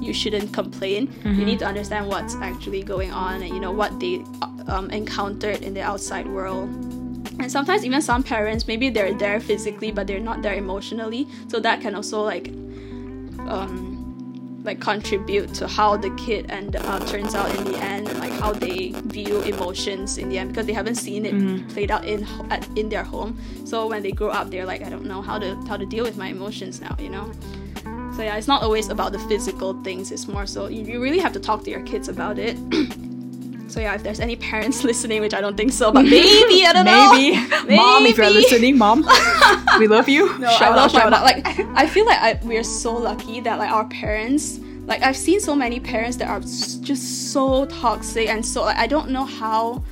B: you shouldn't complain. You need to understand what's actually going on and you know what they um, encountered in the outside world. And sometimes even some parents maybe they're there physically but they're not there emotionally. So that can also like um, like contribute to how the kid and uh, turns out in the end, and like how they view emotions in the end because they haven't seen it played out in at, in their home. So when they grow up, they're like, I don't know how to how to deal with my emotions now, you know. So yeah, it's not always about the physical things. It's more so you, you really have to talk to your kids about it. so yeah, if there's any parents listening, which I don't think so, but maybe I don't
A: Maybe.
B: know.
A: Mom, if you're listening, mom, we love you.
B: No,
A: shout
B: I love
A: out,
B: my. Like, I feel like I, we're so lucky that like our parents like I've seen so many parents that are just so toxic and so like, I don't know how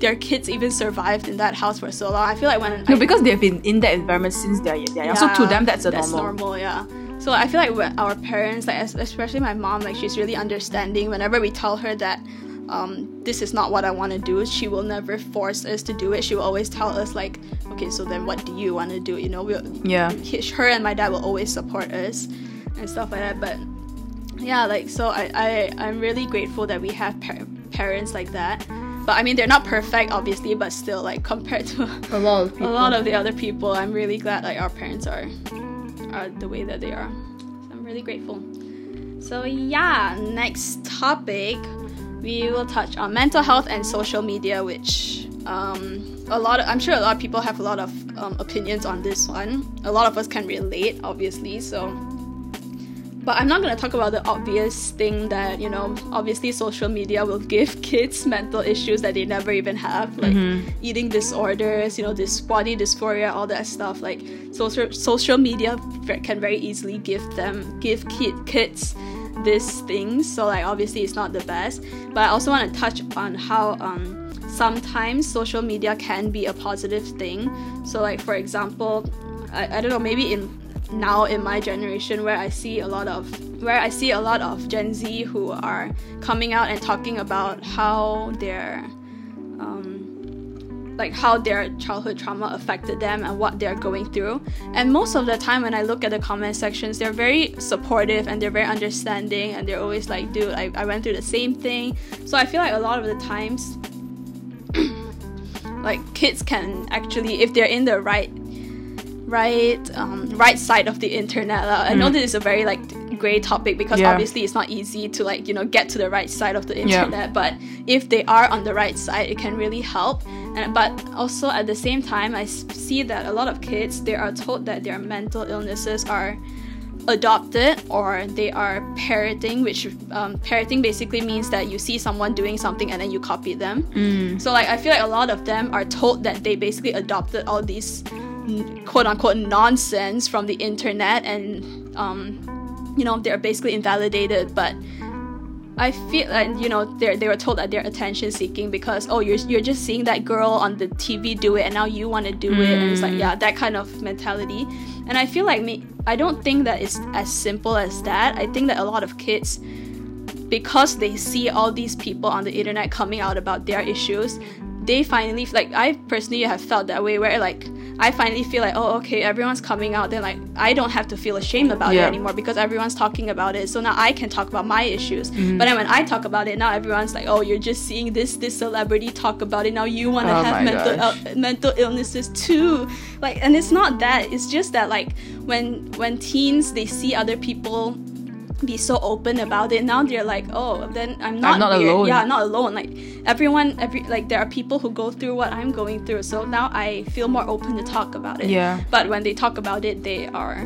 B: their kids even survived in that house for so long. I feel like when
A: No,
B: I,
A: because they've been in that environment since they're, they're young. So to them, that's a
B: that's
A: normal.
B: normal, yeah. So I feel like our parents, like especially my mom, like she's really understanding. Whenever we tell her that um, this is not what I want to do, she will never force us to do it. She will always tell us like, okay, so then what do you want to do? You know, we'll,
A: Yeah.
B: he- her and my dad will always support us and stuff like that. But yeah, like so I I I'm really grateful that we have par- parents like that. But I mean, they're not perfect, obviously, but still, like compared to
D: A lot of
B: a lot of the other people, I'm really glad like our parents are are the way that they are. So I'm really grateful. So yeah, next topic, we will touch on mental health and social media, which um, a lot. Of, I'm sure a lot of people have a lot of um, opinions on this one. A lot of us can relate, obviously. So but I'm not going to talk about the obvious thing that, you know, obviously social media will give kids mental issues that they never even have, like eating disorders, you know, this body dysphoria, all that stuff. Like social social media can very easily give them give kid kids these things. So like obviously it's not the best, but I also want to touch on how um sometimes social media can be a positive thing. So like for example, I, I don't know, maybe in now in my generation where I see a lot of where I see a lot of Gen Z who are coming out and talking about how their um, like how their childhood trauma affected them and what they're going through. And most of the time when I look at the comment sections, they're very supportive and they're very understanding and they're always like, dude, I, I went through the same thing. So I feel like a lot of the times like kids can actually if they're in the right right um, right side of the internet lah. I know this is a very like gray topic because
A: Yeah.
B: obviously it's not easy to like you know get to the right side of the
A: Yeah.
B: internet but if they are on the right side it can really help and but also at the same time I see that a lot of kids they are told that their mental illnesses are adopted or they are parroting which um, parroting basically means that you see someone doing something and then you copy them so like I feel like a lot of them are told that they basically adopted all these quote unquote nonsense from the internet and um, you know they're basically invalidated but I feel and you know they they were told that they're attention seeking because oh you're you're just seeing that girl on the TV do it and now you want to do it. And it's like yeah that kind of mentality. And I feel like me I don't think that it's as simple as that. I think that a lot of kids because they see all these people on the internet coming out about their issues they finally like i personally have felt that way where like i finally feel like oh okay everyone's coming out then like i don't have to feel ashamed about it anymore because everyone's talking about it. So now i can talk about my issues.
A: Mm-hmm.
B: but then when i talk about it now everyone's like oh you're just seeing this this celebrity talk about it. Now you want to
A: Oh
B: have mental mental illnesses too. Like and it's not that it's just that like when when teens they see other people be so open about it. Now they're like oh then i'm not, I'm
A: not
B: weird.
A: alone.
B: yeah I'm not alone. Like everyone every like there are people who go through what i'm going through. So now i feel more open to talk about it.
A: Yeah.
B: but when they talk about it they are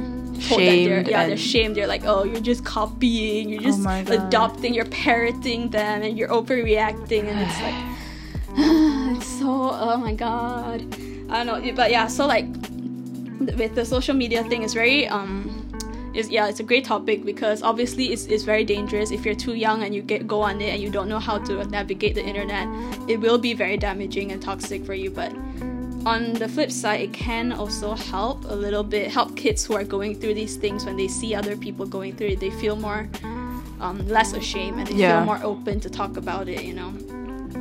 B: they're yeah they're shamed. They're like oh you're just copying. You're just
A: my God.
B: adopting you're parroting them and you're overreacting. And it's like it's so oh my god. I don't know. But yeah so like with the social media thing it's very um is yeah it's a great topic because obviously it's, it's very dangerous. If you're too young and you get go on it and you don't know how to navigate the internet it will be very damaging and toxic for you. But on the flip side it can also help a little bit help kids who are going through these things. When they see other people going through it they feel more um, less ashamed and they
A: Yeah.
B: feel more open to talk about it you know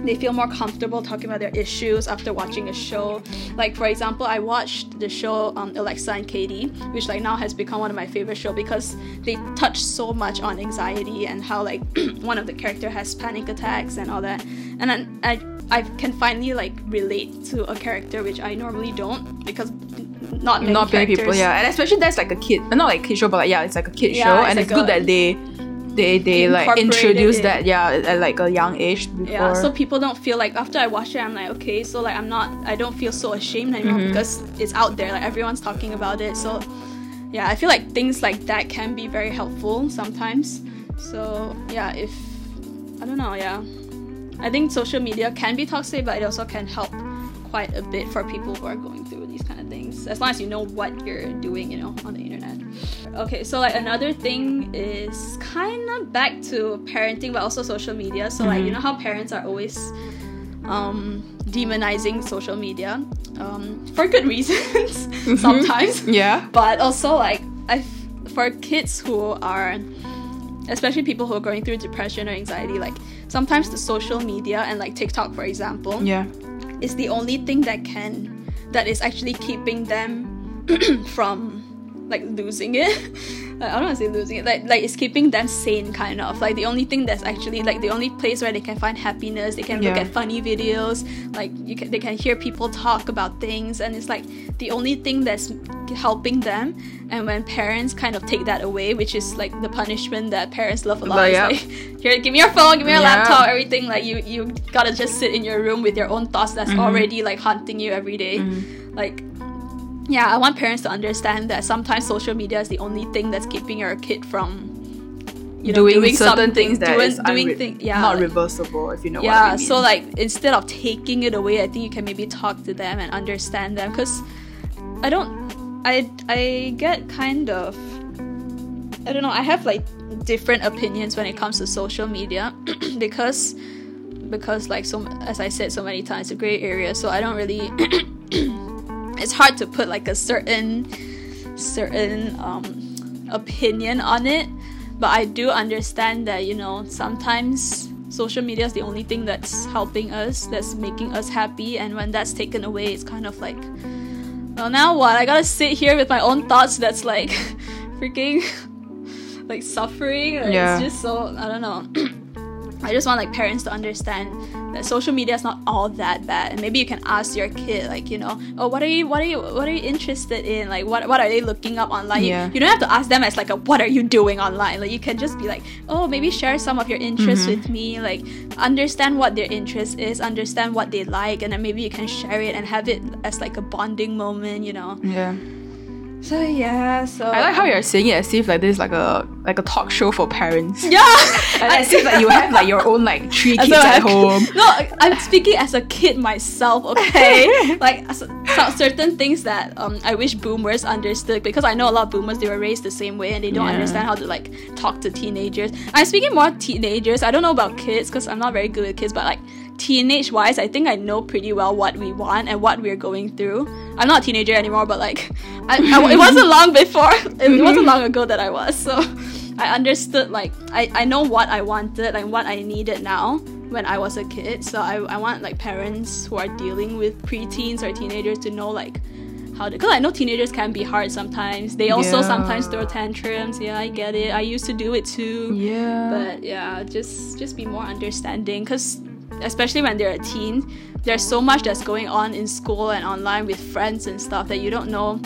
B: they feel more comfortable talking about their issues after watching a show. Like for example, I watched the show um, Alexa and Katie, which like now has become one of my favorite show because they touch so much on anxiety and how like one of the character has panic attacks and all that. And then I I can finally like relate to a character which I normally don't because not many
A: not many people, yeah, and especially that's like a kid, not like kid show, but like yeah, it's like a kid
B: Yeah,
A: show,
B: it's
A: and it's
B: like
A: good
B: a-
A: that they, they, they like introduce
B: it.
A: that yeah at like a young age before.
B: Yeah, so people don't feel like after I watch it, I'm like, okay, so like I'm not, I don't feel so ashamed anymore
A: Mm-hmm.
B: because it's out there, like everyone's talking about it. So, yeah, I feel like things like that can be very helpful sometimes. So, yeah, if I don't know, yeah, I think social media can be toxic, but it also can help quite a bit for people who are going through these kind of things. as long as you know what you're doing, you know, on the internet. Okay, so like another thing is kind of back to parenting, but also social media. So like you know how parents are always um, demonizing social media um, for good reasons sometimes.
A: Yeah.
B: But also like I, for kids who are, especially people who are going through depression or anxiety, like sometimes the social media and like TikTok, for example,
A: Yeah.
B: is the only thing that can that is actually keeping them from like losing it. I don't want to say losing it. Like like it's keeping them sane, kind of. Like the only thing that's actually like the only place where they can find happiness. They can look at funny videos. Like you can they can hear people talk about things, and it's like the only thing that's helping them. And when parents kind of take that away, which is like the punishment that parents love a lot,
A: But yeah.
B: like here, give me your phone, give me your
A: Yeah.
B: laptop, everything. Like you you gotta just sit in your room with your own thoughts that's
A: Mm-hmm.
B: already like haunting you every day. Like yeah, I want parents to understand that sometimes social media is the only thing that's keeping your kid from you know,
A: doing, certain
B: something,
A: things that
B: doing,
A: is
B: doing
A: unre-
B: thing, yeah,
A: not
B: like-
A: reversible, if you know what I
B: yeah
A: mean.
B: so like instead of taking it away i think you can maybe talk to them and understand them because i don't i i get kind of i don't know i have like different opinions when it comes to social media because because like so as i said so many times it's a gray area so i don't really it's hard to put like a certain certain um, opinion on it but i do understand that you know sometimes social media is the only thing that's helping us that's making us happy and when that's taken away it's kind of like well now what i gotta sit here with my own thoughts that's like freaking like suffering Like,
A: Yeah.
B: it's just so i don't know I just want like parents to understand that social media is not all that bad, and maybe you can ask your kid like you know, oh, what are you, what are you, what are you interested in? Like, what what are they looking up online? You-
A: Yeah.
B: You, don't have to ask them as like a what are you doing online? Like you can just be like, oh, maybe share some of your interests mm-hmm. with me. Like understand what their interest is, understand what they like, and then maybe you can share it and have it as like a bonding moment. You know.
A: yeah.
B: So yeah. So
A: I like how you're saying it as if like this is like a like a talk show for parents.
B: Yeah.
A: And as if like you have like your own like three kids at
B: have-
A: home.
B: No, I'm speaking as a kid myself, okay? like s- so, certain things that um, I wish boomers understood because I know a lot of boomers they were raised the same way and they don't
A: Yeah.
B: understand how to like talk to teenagers. I'm speaking more teenagers. I don't know about kids because I'm not very good with kids, but like teenage wise, I think I know pretty well what we want and what we're going through. I'm not a teenager anymore, but like I, I- it wasn't long before. It, it wasn't long ago that I was. So I understood like I, I know what I wanted and what I needed now when I was a kid. So I, I want like parents who are dealing with preteens or teenagers to know like how to because I know teenagers can be hard sometimes. They also
A: Yeah.
B: sometimes throw tantrums. Yeah, I get it. I used to do it too
A: Yeah.
B: but yeah just just be more understanding because especially when they're a teen there's so much that's going on in school and online with friends and stuff that you don't know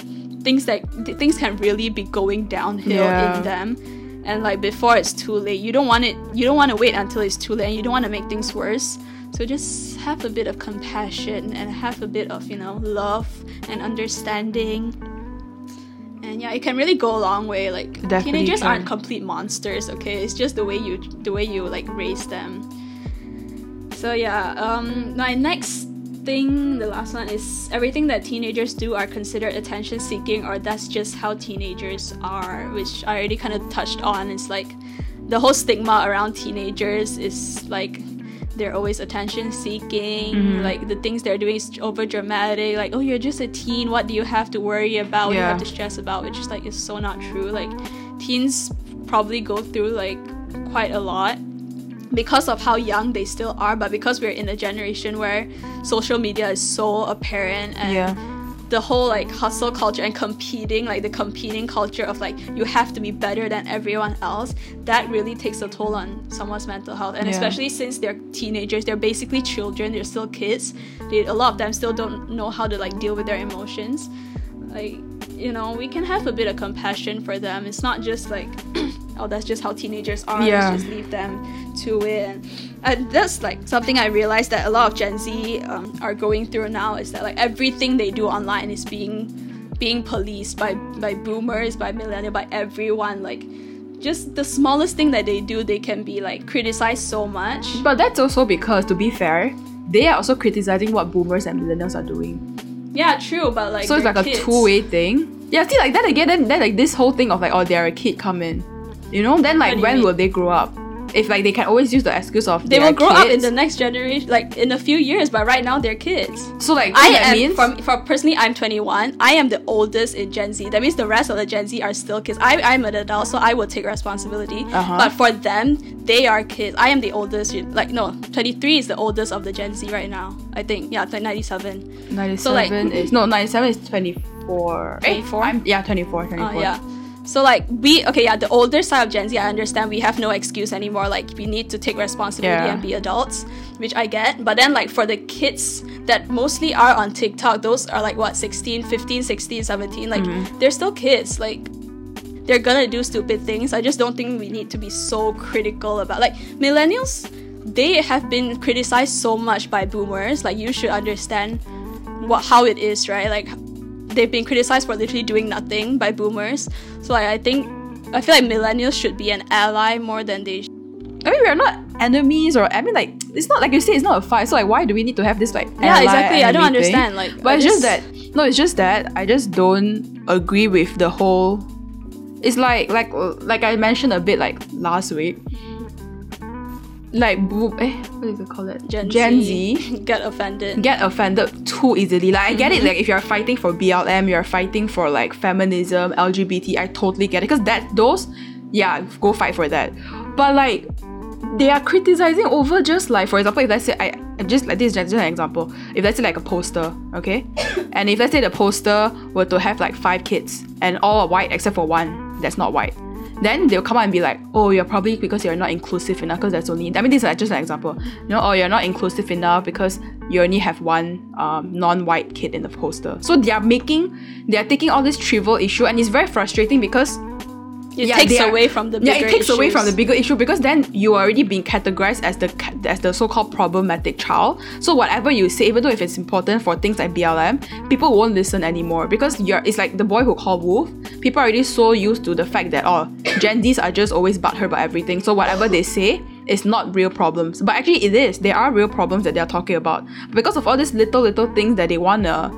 B: things that th- things can really be going downhill
A: Yeah.
B: in them and like before it's too late you don't want it you don't want to wait until it's too late and you don't want to make things worse so just have a bit of compassion and have a bit of you know love and understanding and yeah, it can really go a long way. Like
A: Definitely
B: teenagers
A: can.
B: aren't complete monsters, okay? It's just the way you the way you like raise them. So yeah, um my next thing, the last one is everything that teenagers do are considered attention seeking or that's just how teenagers are, which I already kind of touched on. It's like the whole stigma around teenagers is like they're always attention seeking like the things they're doing is over dramatic like oh you're just a teen what do you have to worry about what do you have to stress about which is like is so not true. Like teens probably go through like quite a lot because of how young they still are but because we're in a generation where social media is so apparent and
A: Yeah.
B: the whole like hustle culture and competing like the competing culture of like you have to be better than everyone else that really takes a toll on someone's mental health and
A: Yeah.
B: especially since they're teenagers they're basically children they're still kids they, a lot of them still don't know how to like deal with their emotions like you know we can have a bit of compassion for them it's not just like oh that's just how teenagers are
A: Yeah.
B: let's just leave them to it and, and that's like something i realized that a lot of gen z um, are going through now is that like everything they do online is being being policed by by boomers by millennial by everyone like just the smallest thing that they do they can be like criticized so much
A: But that's also because, to be fair, they are also criticizing what boomers and millennials are doing.
B: Yeah, true, but like
A: So it's like a two-way thing. Yeah, see, like that again, then, then like this whole thing of like, oh, they're a kid come in. You know, then like when
B: mean?
A: will they grow up? If like they can always use the excuse of
B: They will grow up in the next generation, like in a few years. But right now, they're kids.
A: So like
B: I am
A: means
B: from for personally I'm 21. I am the oldest in Gen Z. That means the rest of the Gen Z are still kids. I I'm an adult, so I will take responsibility.
A: Uh-huh.
B: But for them, they are kids. I am the oldest. Like no, 23 is the oldest of the Gen Z right now. I think yeah, 97.
A: 97
B: so, like-
A: is no 97 is 24. Eh,
B: 24?
A: I'm, yeah, 24, 24.
B: Uh, yeah. So like we okay yeah the older side of Gen Z I understand we have no excuse anymore. Like we need to take responsibility
A: Yeah.
B: and be adults which I get. But then like for the kids that mostly are on TikTok those are like what 16 15 16 17 like
A: Mm-hmm.
B: they're still kids. Like they're gonna do stupid things. I just don't think we need to be so critical about like millennials they have been criticized so much by boomers. Like you should understand what how it is right? Like they've been criticized for literally doing nothing by boomers. So like, I think I feel like millennials should be an ally more than they. Sh-
A: I mean, we are not enemies, or I mean, like it's not like you say, it's not a fight. So like, why do we need to have this like?
B: yeah, exactly. I don't
A: thing?
B: understand. Like,
A: But
B: I
A: it's just that no, it's just that I just don't agree with the whole. It's like like like I mentioned a bit like last week. Like boo, eh, what is it called? It
B: Gen,
A: Gen
B: Z,
A: Z
B: get offended.
A: get offended too easily. Like I get
B: Mm-hmm.
A: it. Like if you're fighting for BLM, you're fighting for like feminism, LGBT. I totally get it because that those, yeah, go fight for that. But like they are criticizing over just like for example, if let's say I I just like this is just an example. If let's say like a poster, okay, and if let's say the poster were to have like five kids and all are white except for one that's not white. Then they'll come out and be like, oh, you're probably because you're not inclusive enough because there's only, I mean, this is like just an example. You know, oh, you're not inclusive enough because you only have one um, non-white kid in the poster. So they are making, they are taking all this trivial issue and it's very frustrating because
B: it
A: yeah,
B: takes away from the bigger issue.
A: yeah, it takes away from the bigger issue because then you are already being categorized as the as the so-called problematic child. So whatever you say, even though if it's important for things like BLM, people won't listen anymore because you're. It's like the boy who called wolf. People are already so used to the fact that oh, Gen Zs are just always butthurt about everything. So whatever they say is not real problems, but actually it is. There are real problems that they are talking about because of all these little little things that they wanna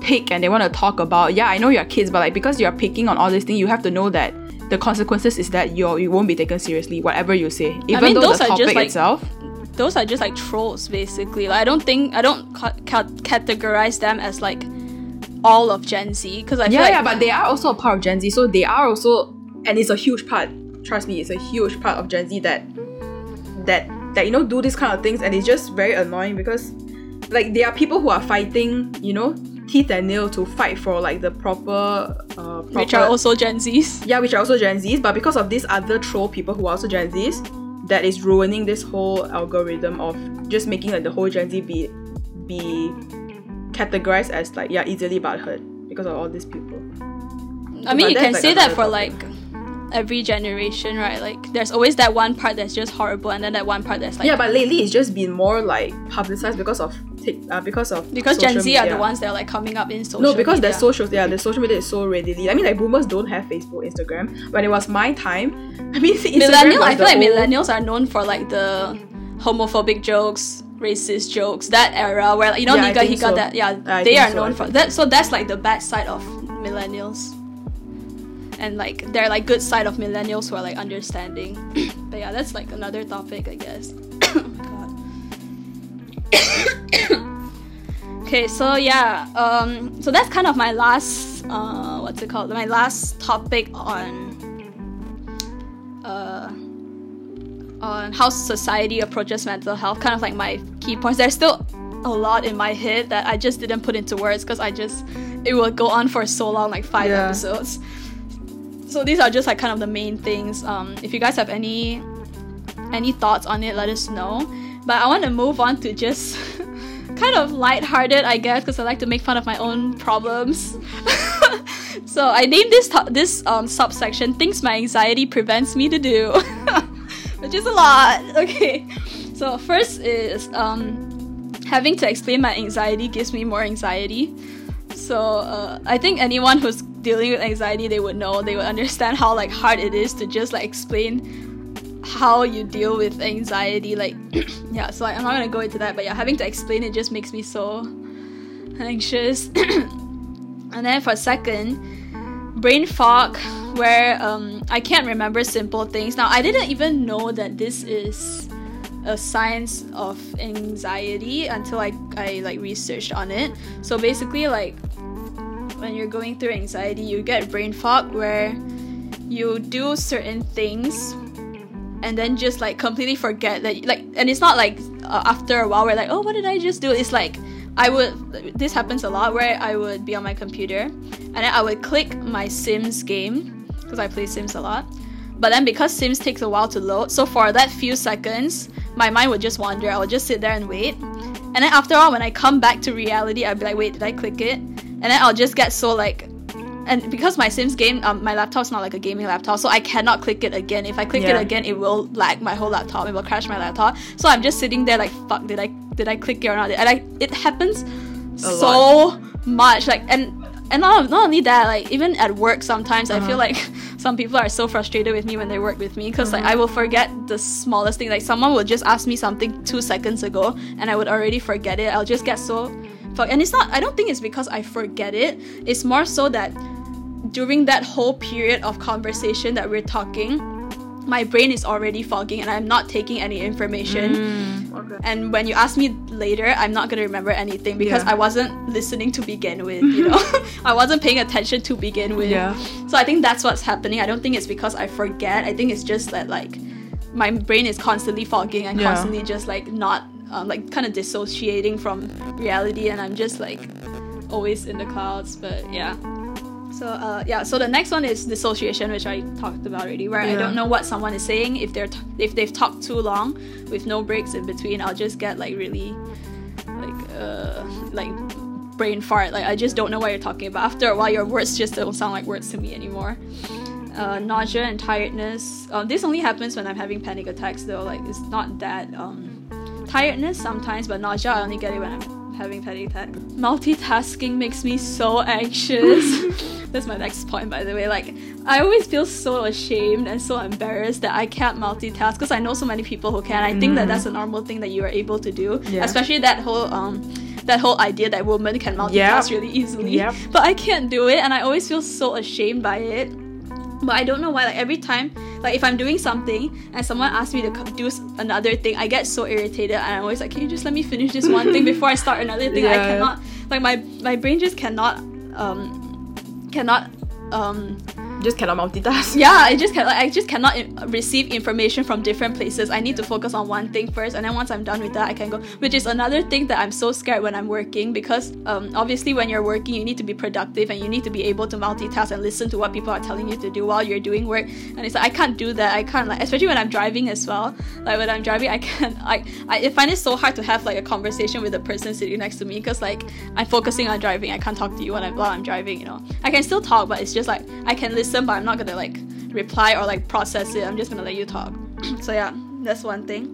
A: pick and they want to talk about yeah i know you're kids but like because you're picking on all these things you have to know that the consequences is that you you won't be taken seriously whatever you say. Even
B: mean,
A: though
B: those
A: the
B: are just,
A: topic
B: like,
A: itself.
B: Those are just like trolls, basically. Like, I don't think I don't ca- ca- categorize them as like all of Gen Z because I feel
A: yeah
B: like
A: yeah but they are also a part of gen z. So they are also and it's a huge part trust me it's a huge part of gen z that that that you know do these kind of things. And it's just very annoying because like there are people who are fighting you know teeth and nail to fight for like the proper uh proper,
B: which are also Gen Zs.
A: yeah, which are also Gen Zs, but because of these other troll people who are also Gen Zs, that is ruining this whole algorithm of just making like the whole Gen Z be be categorized as like yeah easily butthurt because of all these people.
B: I mean,
A: But
B: you can
A: like,
B: say that for like every generation, right? Like, there's always that one part that's just horrible, and then that one part that's like
A: yeah, but lately it's just been more like publicized because of uh, because of
B: because Gen Z are the ones that are like coming up in social.
A: No, because
B: media.
A: the social yeah, the social media is so readily. I mean, like boomers don't have Facebook, Instagram. When it was my time, I mean, Instagram
B: millennial. I feel like
A: old-
B: millennials are known for like the homophobic jokes, racist jokes. That era where like, you know
A: Yeah, I
B: Nika he got
A: so.
B: that. Yeah,
A: I
B: they are known for that. So that's like the bad side of millennials. And like they're like good side of millennials who are like understanding. but yeah, that's like another topic, I guess. Oh. Okay, so yeah, um, so that's kind of my last, uh, what's it called? My last topic on, uh, on how society approaches mental health. Kind of like my key points. There's still a lot in my head that I just didn't put into words because I just it will go on for so long, like five
A: Yeah.
B: episodes. So these are just like kind of the main things. Um, if you guys have any any thoughts on it, let us know. But I want to move on to just kind of light-hearted, I guess, because I like to make fun of my own problems. so I named this this um, subsection "Things My Anxiety Prevents Me to Do," which is a lot. Okay, so first is um, having to explain my anxiety gives me more anxiety. So uh, I think anyone who's dealing with anxiety, they would know, they would understand how like hard it is to just like explain how you deal with anxiety. Like, yeah. So I, I'm not gonna go into that, but yeah, having to explain it just makes me so anxious. and then for second, brain fog, where um, I can't remember simple things. Now, I didn't even know that this is a science of anxiety until I, I like researched on it. So basically, like when you're going through anxiety, you get brain fog where you do certain things and then just like completely forget that like and it's not like uh, after a while we're like oh what did i just do? It's like i would this happens a lot where i would be on my computer and then i would click my sims game because i play sims a lot. But then because sims takes a while to load so for that few seconds my mind would just wander. I would just sit there and wait. And then after all when i come back to reality i'd be like wait did i click it and then i'll just get so like and because my Sims game, um, my laptop's not like a gaming laptop, so I cannot click it again. If I click
A: Yeah.
B: it again, it will lag my whole laptop. It will crash my laptop. So I'm just sitting there like, fuck, did I did I click it or not? And I, it happens so much. Like and and not, not only that, like even at work sometimes I feel like some people are so frustrated with me when they work with me because like I will forget the smallest thing. Like someone will just ask me something two seconds ago and I would already forget it. I'll just get so fuck and it's not I don't think it's because I forget it. It's more so that during that whole period of conversation that we're talking, my brain is already fogging and I'm not taking any information. Mm.
D: Okay.
B: And when you ask me later, I'm not gonna remember anything because
A: Yeah.
B: I wasn't listening to begin with, you mm-hmm. know? I wasn't paying attention to begin with.
A: Yeah.
B: So I think that's what's happening. I don't think it's because I forget. I think it's just that like my brain is constantly fogging and
A: Yeah.
B: constantly just like not um, like kind of dissociating from reality and I'm just like always in the clouds, but yeah. So uh, yeah, so the next one is dissociation, which I talked about already, where I don't know what someone is saying. If they're t- if they've talked too long with no breaks in between, I'll just get like really like uh like brain fart. Like I just don't know what you're talking about. After a while, your words just don't sound like words to me anymore. Uh, nausea and tiredness. Um, this only happens when I'm having panic attacks, though. Like it's not that um tiredness sometimes, but nausea I only get it when I'm having panic attack. Multitasking makes me so anxious. That's my next point, by the way. Like, I always feel so ashamed and so embarrassed that I can't multitask because I know so many people who can. I think that that's a normal thing that you are able to do,
A: Yeah.
B: especially that whole um that whole idea that women can multitask
A: Yep.
B: really easily.
A: Yep.
B: But I can't do it, and I always feel so ashamed by it. But I don't know why. Like every time, like if I'm doing something and someone asks me to do another thing, I get so irritated, and I'm always like, "Can you just let me finish this one thing before I start another thing?" I cannot. Like my my brain just cannot um cannot um
A: Just cannot multitask.
B: yeah i just can like, i just cannot receive information from different places. I need to focus on one thing first and then once i'm done with that i can go. Which is another thing that i'm so scared when i'm working because um, obviously when you're working you need to be productive and you need to be able to multitask and listen to what people are telling you to do while you're doing work. And it's like i can't do that. I can't like especially when i'm driving as well. Like when i'm driving i can't I, I find it so hard to have like a conversation with the person sitting next to me because like i'm focusing on driving. I can't talk to you when I'm, while i'm driving you know. I can still talk but it's just like i can listen but i'm not gonna like reply or like process it. I'm just gonna let you talk. So yeah that's one thing.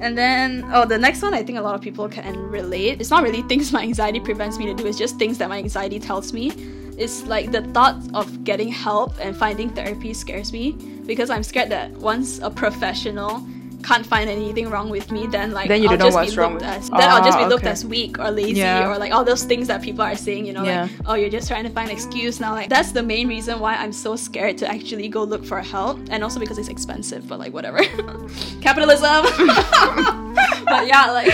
B: And then oh the next one i think a lot of people can relate. It's not really things my anxiety prevents me to do. It's just things that my anxiety tells me. It's like the thought of getting help and finding therapy scares me because i'm scared that once a professional can't find anything wrong with me then like
A: Then you
B: I'll
A: don't know
B: just
A: what's
B: be
A: wrong
B: looked as then I'll just be
A: Ah,
B: looked
A: okay.
B: as weak or lazy
A: Yeah.
B: or like all those things that people are saying you know
A: Yeah.
B: like oh you're just trying to find excuse now like that's the main reason why I'm so scared to actually go look for help and also because it's expensive but like whatever capitalism but yeah like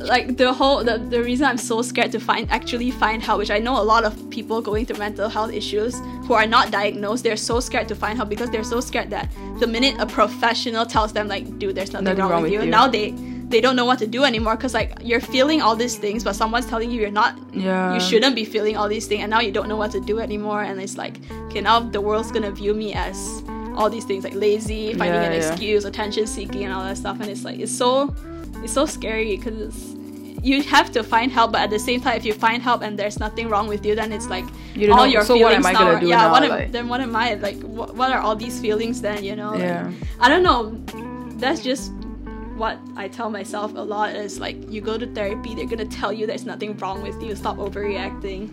B: like the whole the, the reason I'm so scared to find actually find help, which I know a lot of people going through mental health issues who are not diagnosed, they're so scared to find help because they're so scared that the minute a professional tells them like, dude, there's nothing, wrong, with you, now they they don't know what to do anymore because like you're feeling all these things, but someone's telling you you're not
A: Yeah.
B: you shouldn't be feeling all these things and now you don't know what to do anymore and it's like okay now the world's gonna view me as all these things like lazy finding
A: Yeah,
B: an
A: yeah.
B: excuse attention seeking and all that stuff and it's like it's so it's so scary because you have to find help but at the same time if you find help and there's nothing wrong with you then it's like
A: You
B: all
A: know,
B: your
A: so
B: feelings
A: what am I
B: now
A: gonna
B: are-
A: do
B: yeah
A: now,
B: what am,
A: like-
B: then what am i like what, what are all these feelings then you know Like,
A: Yeah.
B: i don't know that's just what I tell myself a lot is like you go to therapy, they're gonna tell you there's nothing wrong with you, stop overreacting.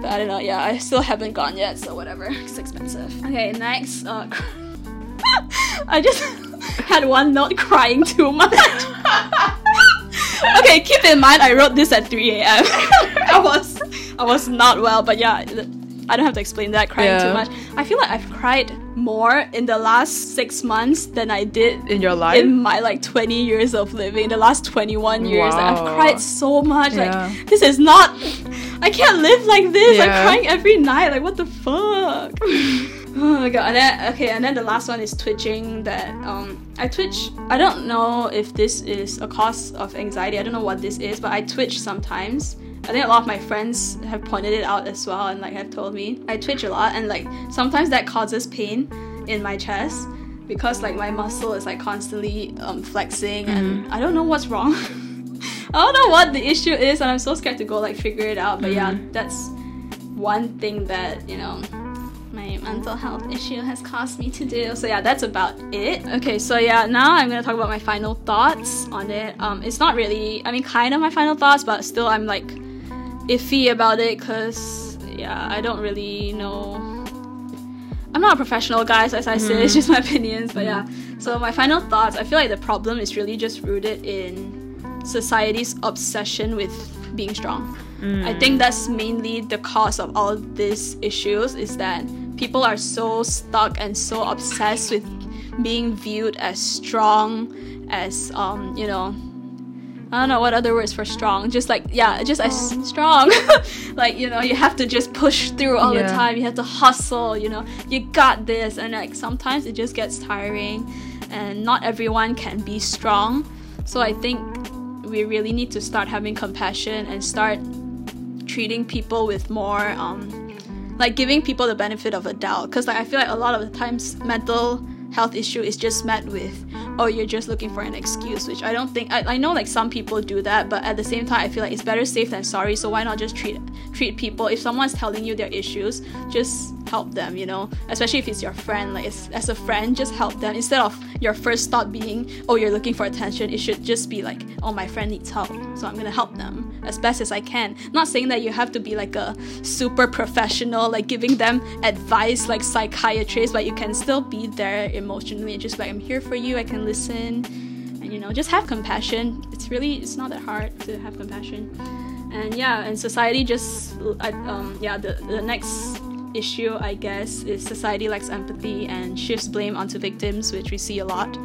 B: But I don't know, yeah, I still haven't gone yet, so whatever. It's expensive. Okay, next, uh I just had one not crying too much. okay, keep in mind I wrote this at 3 a.m. I was I was not well, but yeah, I don't have to explain that crying
A: Yeah.
B: too much. I feel like I've cried more in the last six months than I did
A: In your life?
B: in my like 20 years of living, the last 21 years. Like, I've cried so much.
A: Yeah.
B: Like, this is not, I can't live like this. I'm crying every night. Like, what the fuck? Oh my god. And then, okay, and then the last one is twitching that, um, I twitch. I don't know if this is a cause of anxiety. I don't know what this is, but I twitch sometimes. I think a lot of my friends have pointed it out as well and like have told me. I twitch a lot and like sometimes that causes pain in my chest because like my muscle is like constantly um, flexing and I don't know what's wrong. I don't know what the issue is and I'm so scared to go like figure it out. But yeah, that's one thing that, you know, mental health issue has caused me to do. So yeah, that's about it. Okay, so yeah, now I'm gonna talk about my final thoughts on it. Um, it's not really, I mean, kind of my final thoughts, but still, I'm like iffy about it because yeah, I don't really know. I'm not a professional, guys. As I said, it's just my opinions. But yeah, so my final thoughts. I feel like the problem is really just rooted in society's obsession with being strong. I think that's mainly the cause of all these issues is that people are so stuck and so obsessed with being viewed as strong, as um, you know, I don't know what other words for strong. Just like yeah, just as strong. like you know, you have to just push through all the time. You have to hustle. You know, you got this. And like sometimes it just gets tiring, and not everyone can be strong. So I think we really need to start having compassion and start treating people with more um, like giving people the benefit of a doubt. Because like i feel like a lot of the times mental health issue is just met with oh you're just looking for an excuse which i don't think I, I know like some people do that but at the same time i feel like it's better safe than sorry. So why not just treat treat people? If someone's telling you their issues just help them you know? Especially if it's your friend like as, as a friend just help them. Instead of your first thought being oh you're looking for attention it should just be like oh my friend needs help so i'm gonna help them as best as i can. Not saying that you have to be like a super professional like giving them advice like psychiatrist but you can still be there emotionally and just like i'm here for you i can listen and you know just have compassion. It's really it's not that hard to have compassion. And yeah and society just I- um, yeah the, the next issue i guess is society lacks empathy and shifts blame onto victims which we see a lot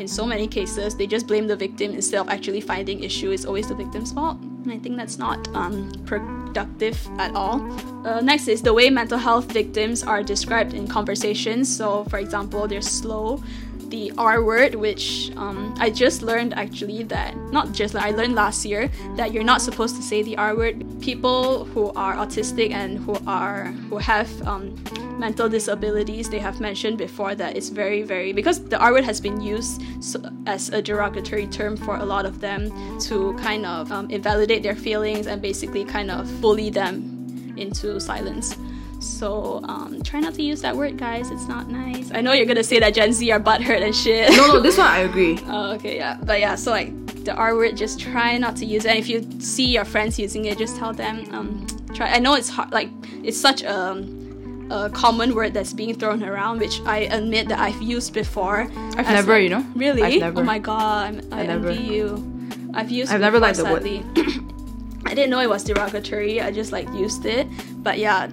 B: in so many cases. They just blame the victim instead of actually finding issue. It's always the victim's fault. And i think that's not um, productive at all. Uh, next is the way mental health victims are described in conversations. So for example they're slow the R word, which um, I just learned actually that not just I learned last year that you're not supposed to say the R word. People who are autistic and who are who have um, mental disabilities, they have mentioned before that it's very very because the R word has been used so, as a derogatory term for a lot of them to kind of um, invalidate their feelings and basically kind of bully them into silence. So um, try not to use that word, guys. It's not nice. I know you're gonna say that Gen Z are butthurt and shit.
A: No, no, this one I agree.
B: oh, okay, yeah. But yeah, so like the R word, just try not to use it. And if you see your friends using it, just tell them. Um, try. I know it's hard. Like it's such a, a common word that's being thrown around, which I admit that I've used before.
A: I've never,
B: like-
A: you know.
B: Really?
A: I've never.
B: Oh my god, I'm, I,
A: I never.
B: envy you. I've used.
A: I've never liked the word.
B: I didn't know it was derogatory. I just like used it. But yeah,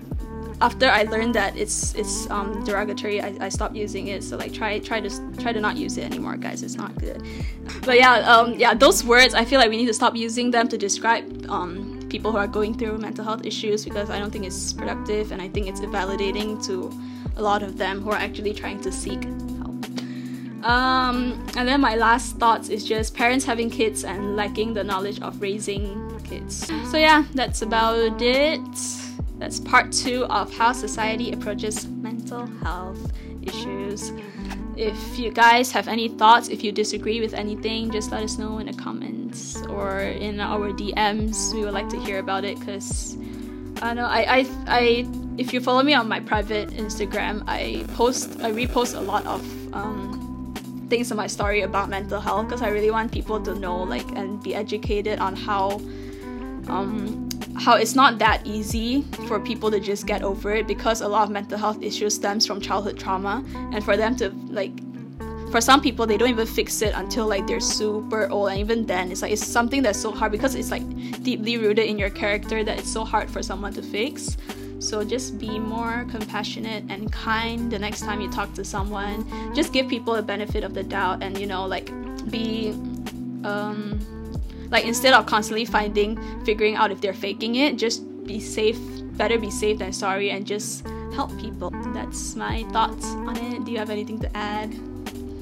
B: after I learned that it's it's um, derogatory, I, I stopped using it. So like try try to try to not use it anymore, guys. It's not good. But yeah, um, yeah, those words I feel like we need to stop using them to describe um, people who are going through mental health issues because I don't think it's productive and I think it's invalidating to a lot of them who are actually trying to seek help. Um, and then my last thoughts is just parents having kids and lacking the knowledge of raising kids. So yeah, that's about it. That's part two of how society approaches mental health issues. If you guys have any thoughts, if you disagree with anything, just let us know in the comments or in our DMs. We would like to hear about it because I don't know. I, I, I, if you follow me on my private Instagram, I post, I repost a lot of um, things in my story about mental health because I really want people to know, like, and be educated on how, um, how it's not that easy for people to just get over it because a lot of mental health issues stems from childhood trauma, and for them to like for some people they don't even fix it until like they're super old. And even then it's like it's something that's so hard because it's like deeply rooted in your character that it's so hard for someone to fix. So just be more compassionate and kind the next time you talk to someone. Just give people a benefit of the doubt and you know like be um like instead of constantly finding figuring out if they're faking it just be safe better be safe than sorry and just help people. That's my thoughts on it. Do you have anything to add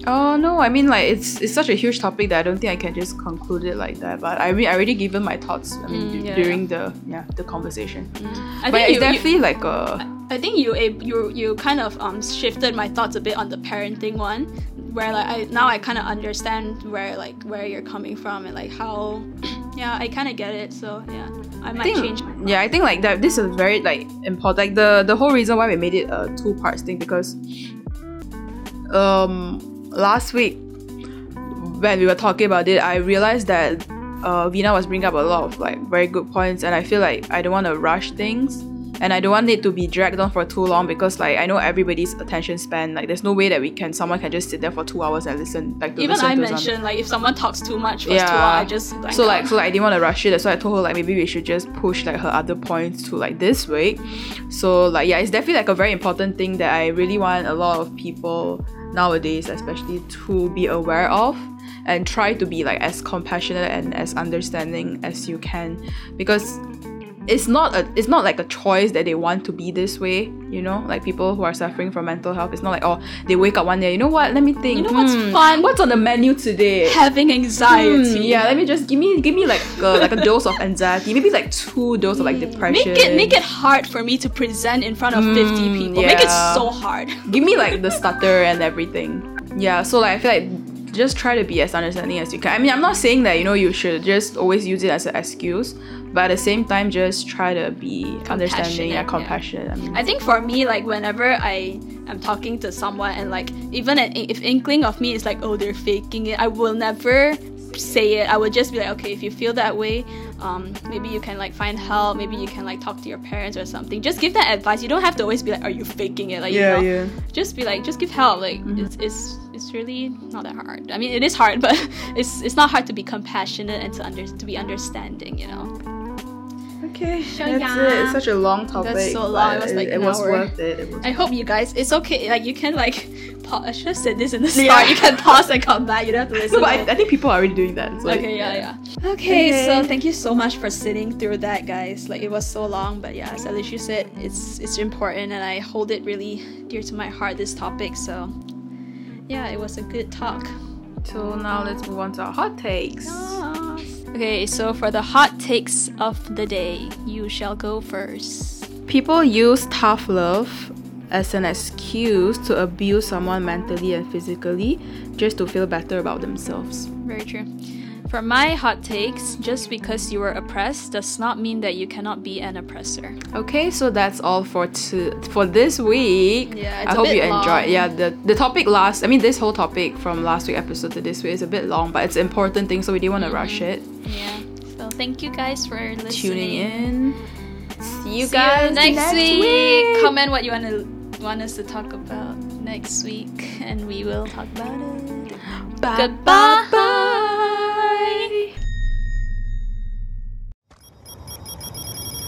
A: Oh no, I mean like it's it's such a huge topic that I don't think I can just conclude it like that. But I mean I already given my thoughts. I mean
B: Mm, yeah,
A: during the yeah the conversation.
B: i
A: but
B: think
A: it's
B: you,
A: definitely
B: you,
A: like a
B: I think you you you kind of um shifted my thoughts a bit on the parenting one where like I now I kind of understand where like where you're coming from and like how yeah I kind of get it so yeah I might
A: think,
B: change my
A: yeah, I think like that. This is very like important. Like the the whole reason why we made it a two parts thing because, um, last week when we were talking about it, I realized that uh, Vina was bringing up a lot of like very good points, and I feel like I don't want to rush things, and I don't want it to be dragged on for too long because like I know everybody's attention span. Like, there's no way that we can someone can just sit there for two hours and listen. Like, to
B: even
A: listen
B: I mentioned like if someone talks too much for
A: Yeah.
B: too long I just like
A: So like uh, so like I didn't want to rush it. That's why I told her like maybe we should just push like her other points to like this week. So like yeah, it's definitely like a very important thing that I really want a lot of people nowadays, especially to be aware of and try to be like as compassionate and as understanding as you can because it's not a it's not like a choice that they want to be this way you know? Like people who are suffering from mental health it's not like oh they wake up one day you know what? Let me think.
B: You know what's
A: hmm,
B: fun?
A: what's on the menu today?
B: Having anxiety.
A: Hmm, yeah, let me just give me give me like a, like a dose of anxiety, maybe like two dose of like depression.
B: make it make it hard for me to present in front of 50
A: Mm,
B: people. Make it so hard.
A: Give me like the stutter and everything. Yeah, so like I feel like just try to be as understanding as you can. I mean, I'm not saying that you know you should just always use it as an excuse, but at the same time, just try to be understanding and compassionate. I mean,
B: I think for me, like whenever I am talking to someone and like even an, if inkling of me is like, oh, they're faking it, I will never say it. I would just be like, okay, if you feel that way, um, maybe you can like find help. Maybe you can like talk to your parents or something. Just give that advice. You don't have to always be like, are you faking it? Like
A: Yeah,
B: you know,
A: yeah. Mm-hmm.
B: just be like, just give help. Like it's, it's it's really not that hard. I mean, it is hard, but it's it's not hard to be compassionate and to under to be understanding. You know.
A: Okay,
B: So,
A: that's
B: yeah.
A: it. It's such a long topic.
B: That's so long. It was, like,
A: it,
B: an
A: was worth it. It was
B: I hope you guys. It's okay. Like you can like. Pa- I should have said this in the start.
A: Yeah.
B: You can pause and come back. You don't have to listen.
A: no, but I, I think people are already doing that. So
B: okay, yeah, yeah. Okay,
A: Okay.
B: so thank you so much for sitting through that, guys. Like it was so long, but yeah, as Alicia said, it's it's important, and I hold it really dear to my heart. This topic, so yeah, it was a good talk.
A: So now let's move on to our hot takes.
B: Okay, so for the hot takes of the day, you shall go first.
A: People use tough love as an excuse to abuse someone mentally and physically just to feel better about themselves.
B: Very true. For my hot takes, just because you were oppressed does not mean that you cannot be an oppressor.
A: Okay, so that's all for to, for this week.
B: Yeah, it's
A: I hope you enjoyed. Yeah, the the topic last. I mean, this whole topic from last week episode to this week is a bit long, but it's an important thing, so we didn't want to rush it.
B: Yeah. So thank you guys for listening.
A: Tuning in. See you
B: See
A: guys
B: you next, week.
A: week.
B: Comment what you want to want us to talk about next week, and we will talk about it.
A: Bye,
B: Goodbye.
A: bye, Bye.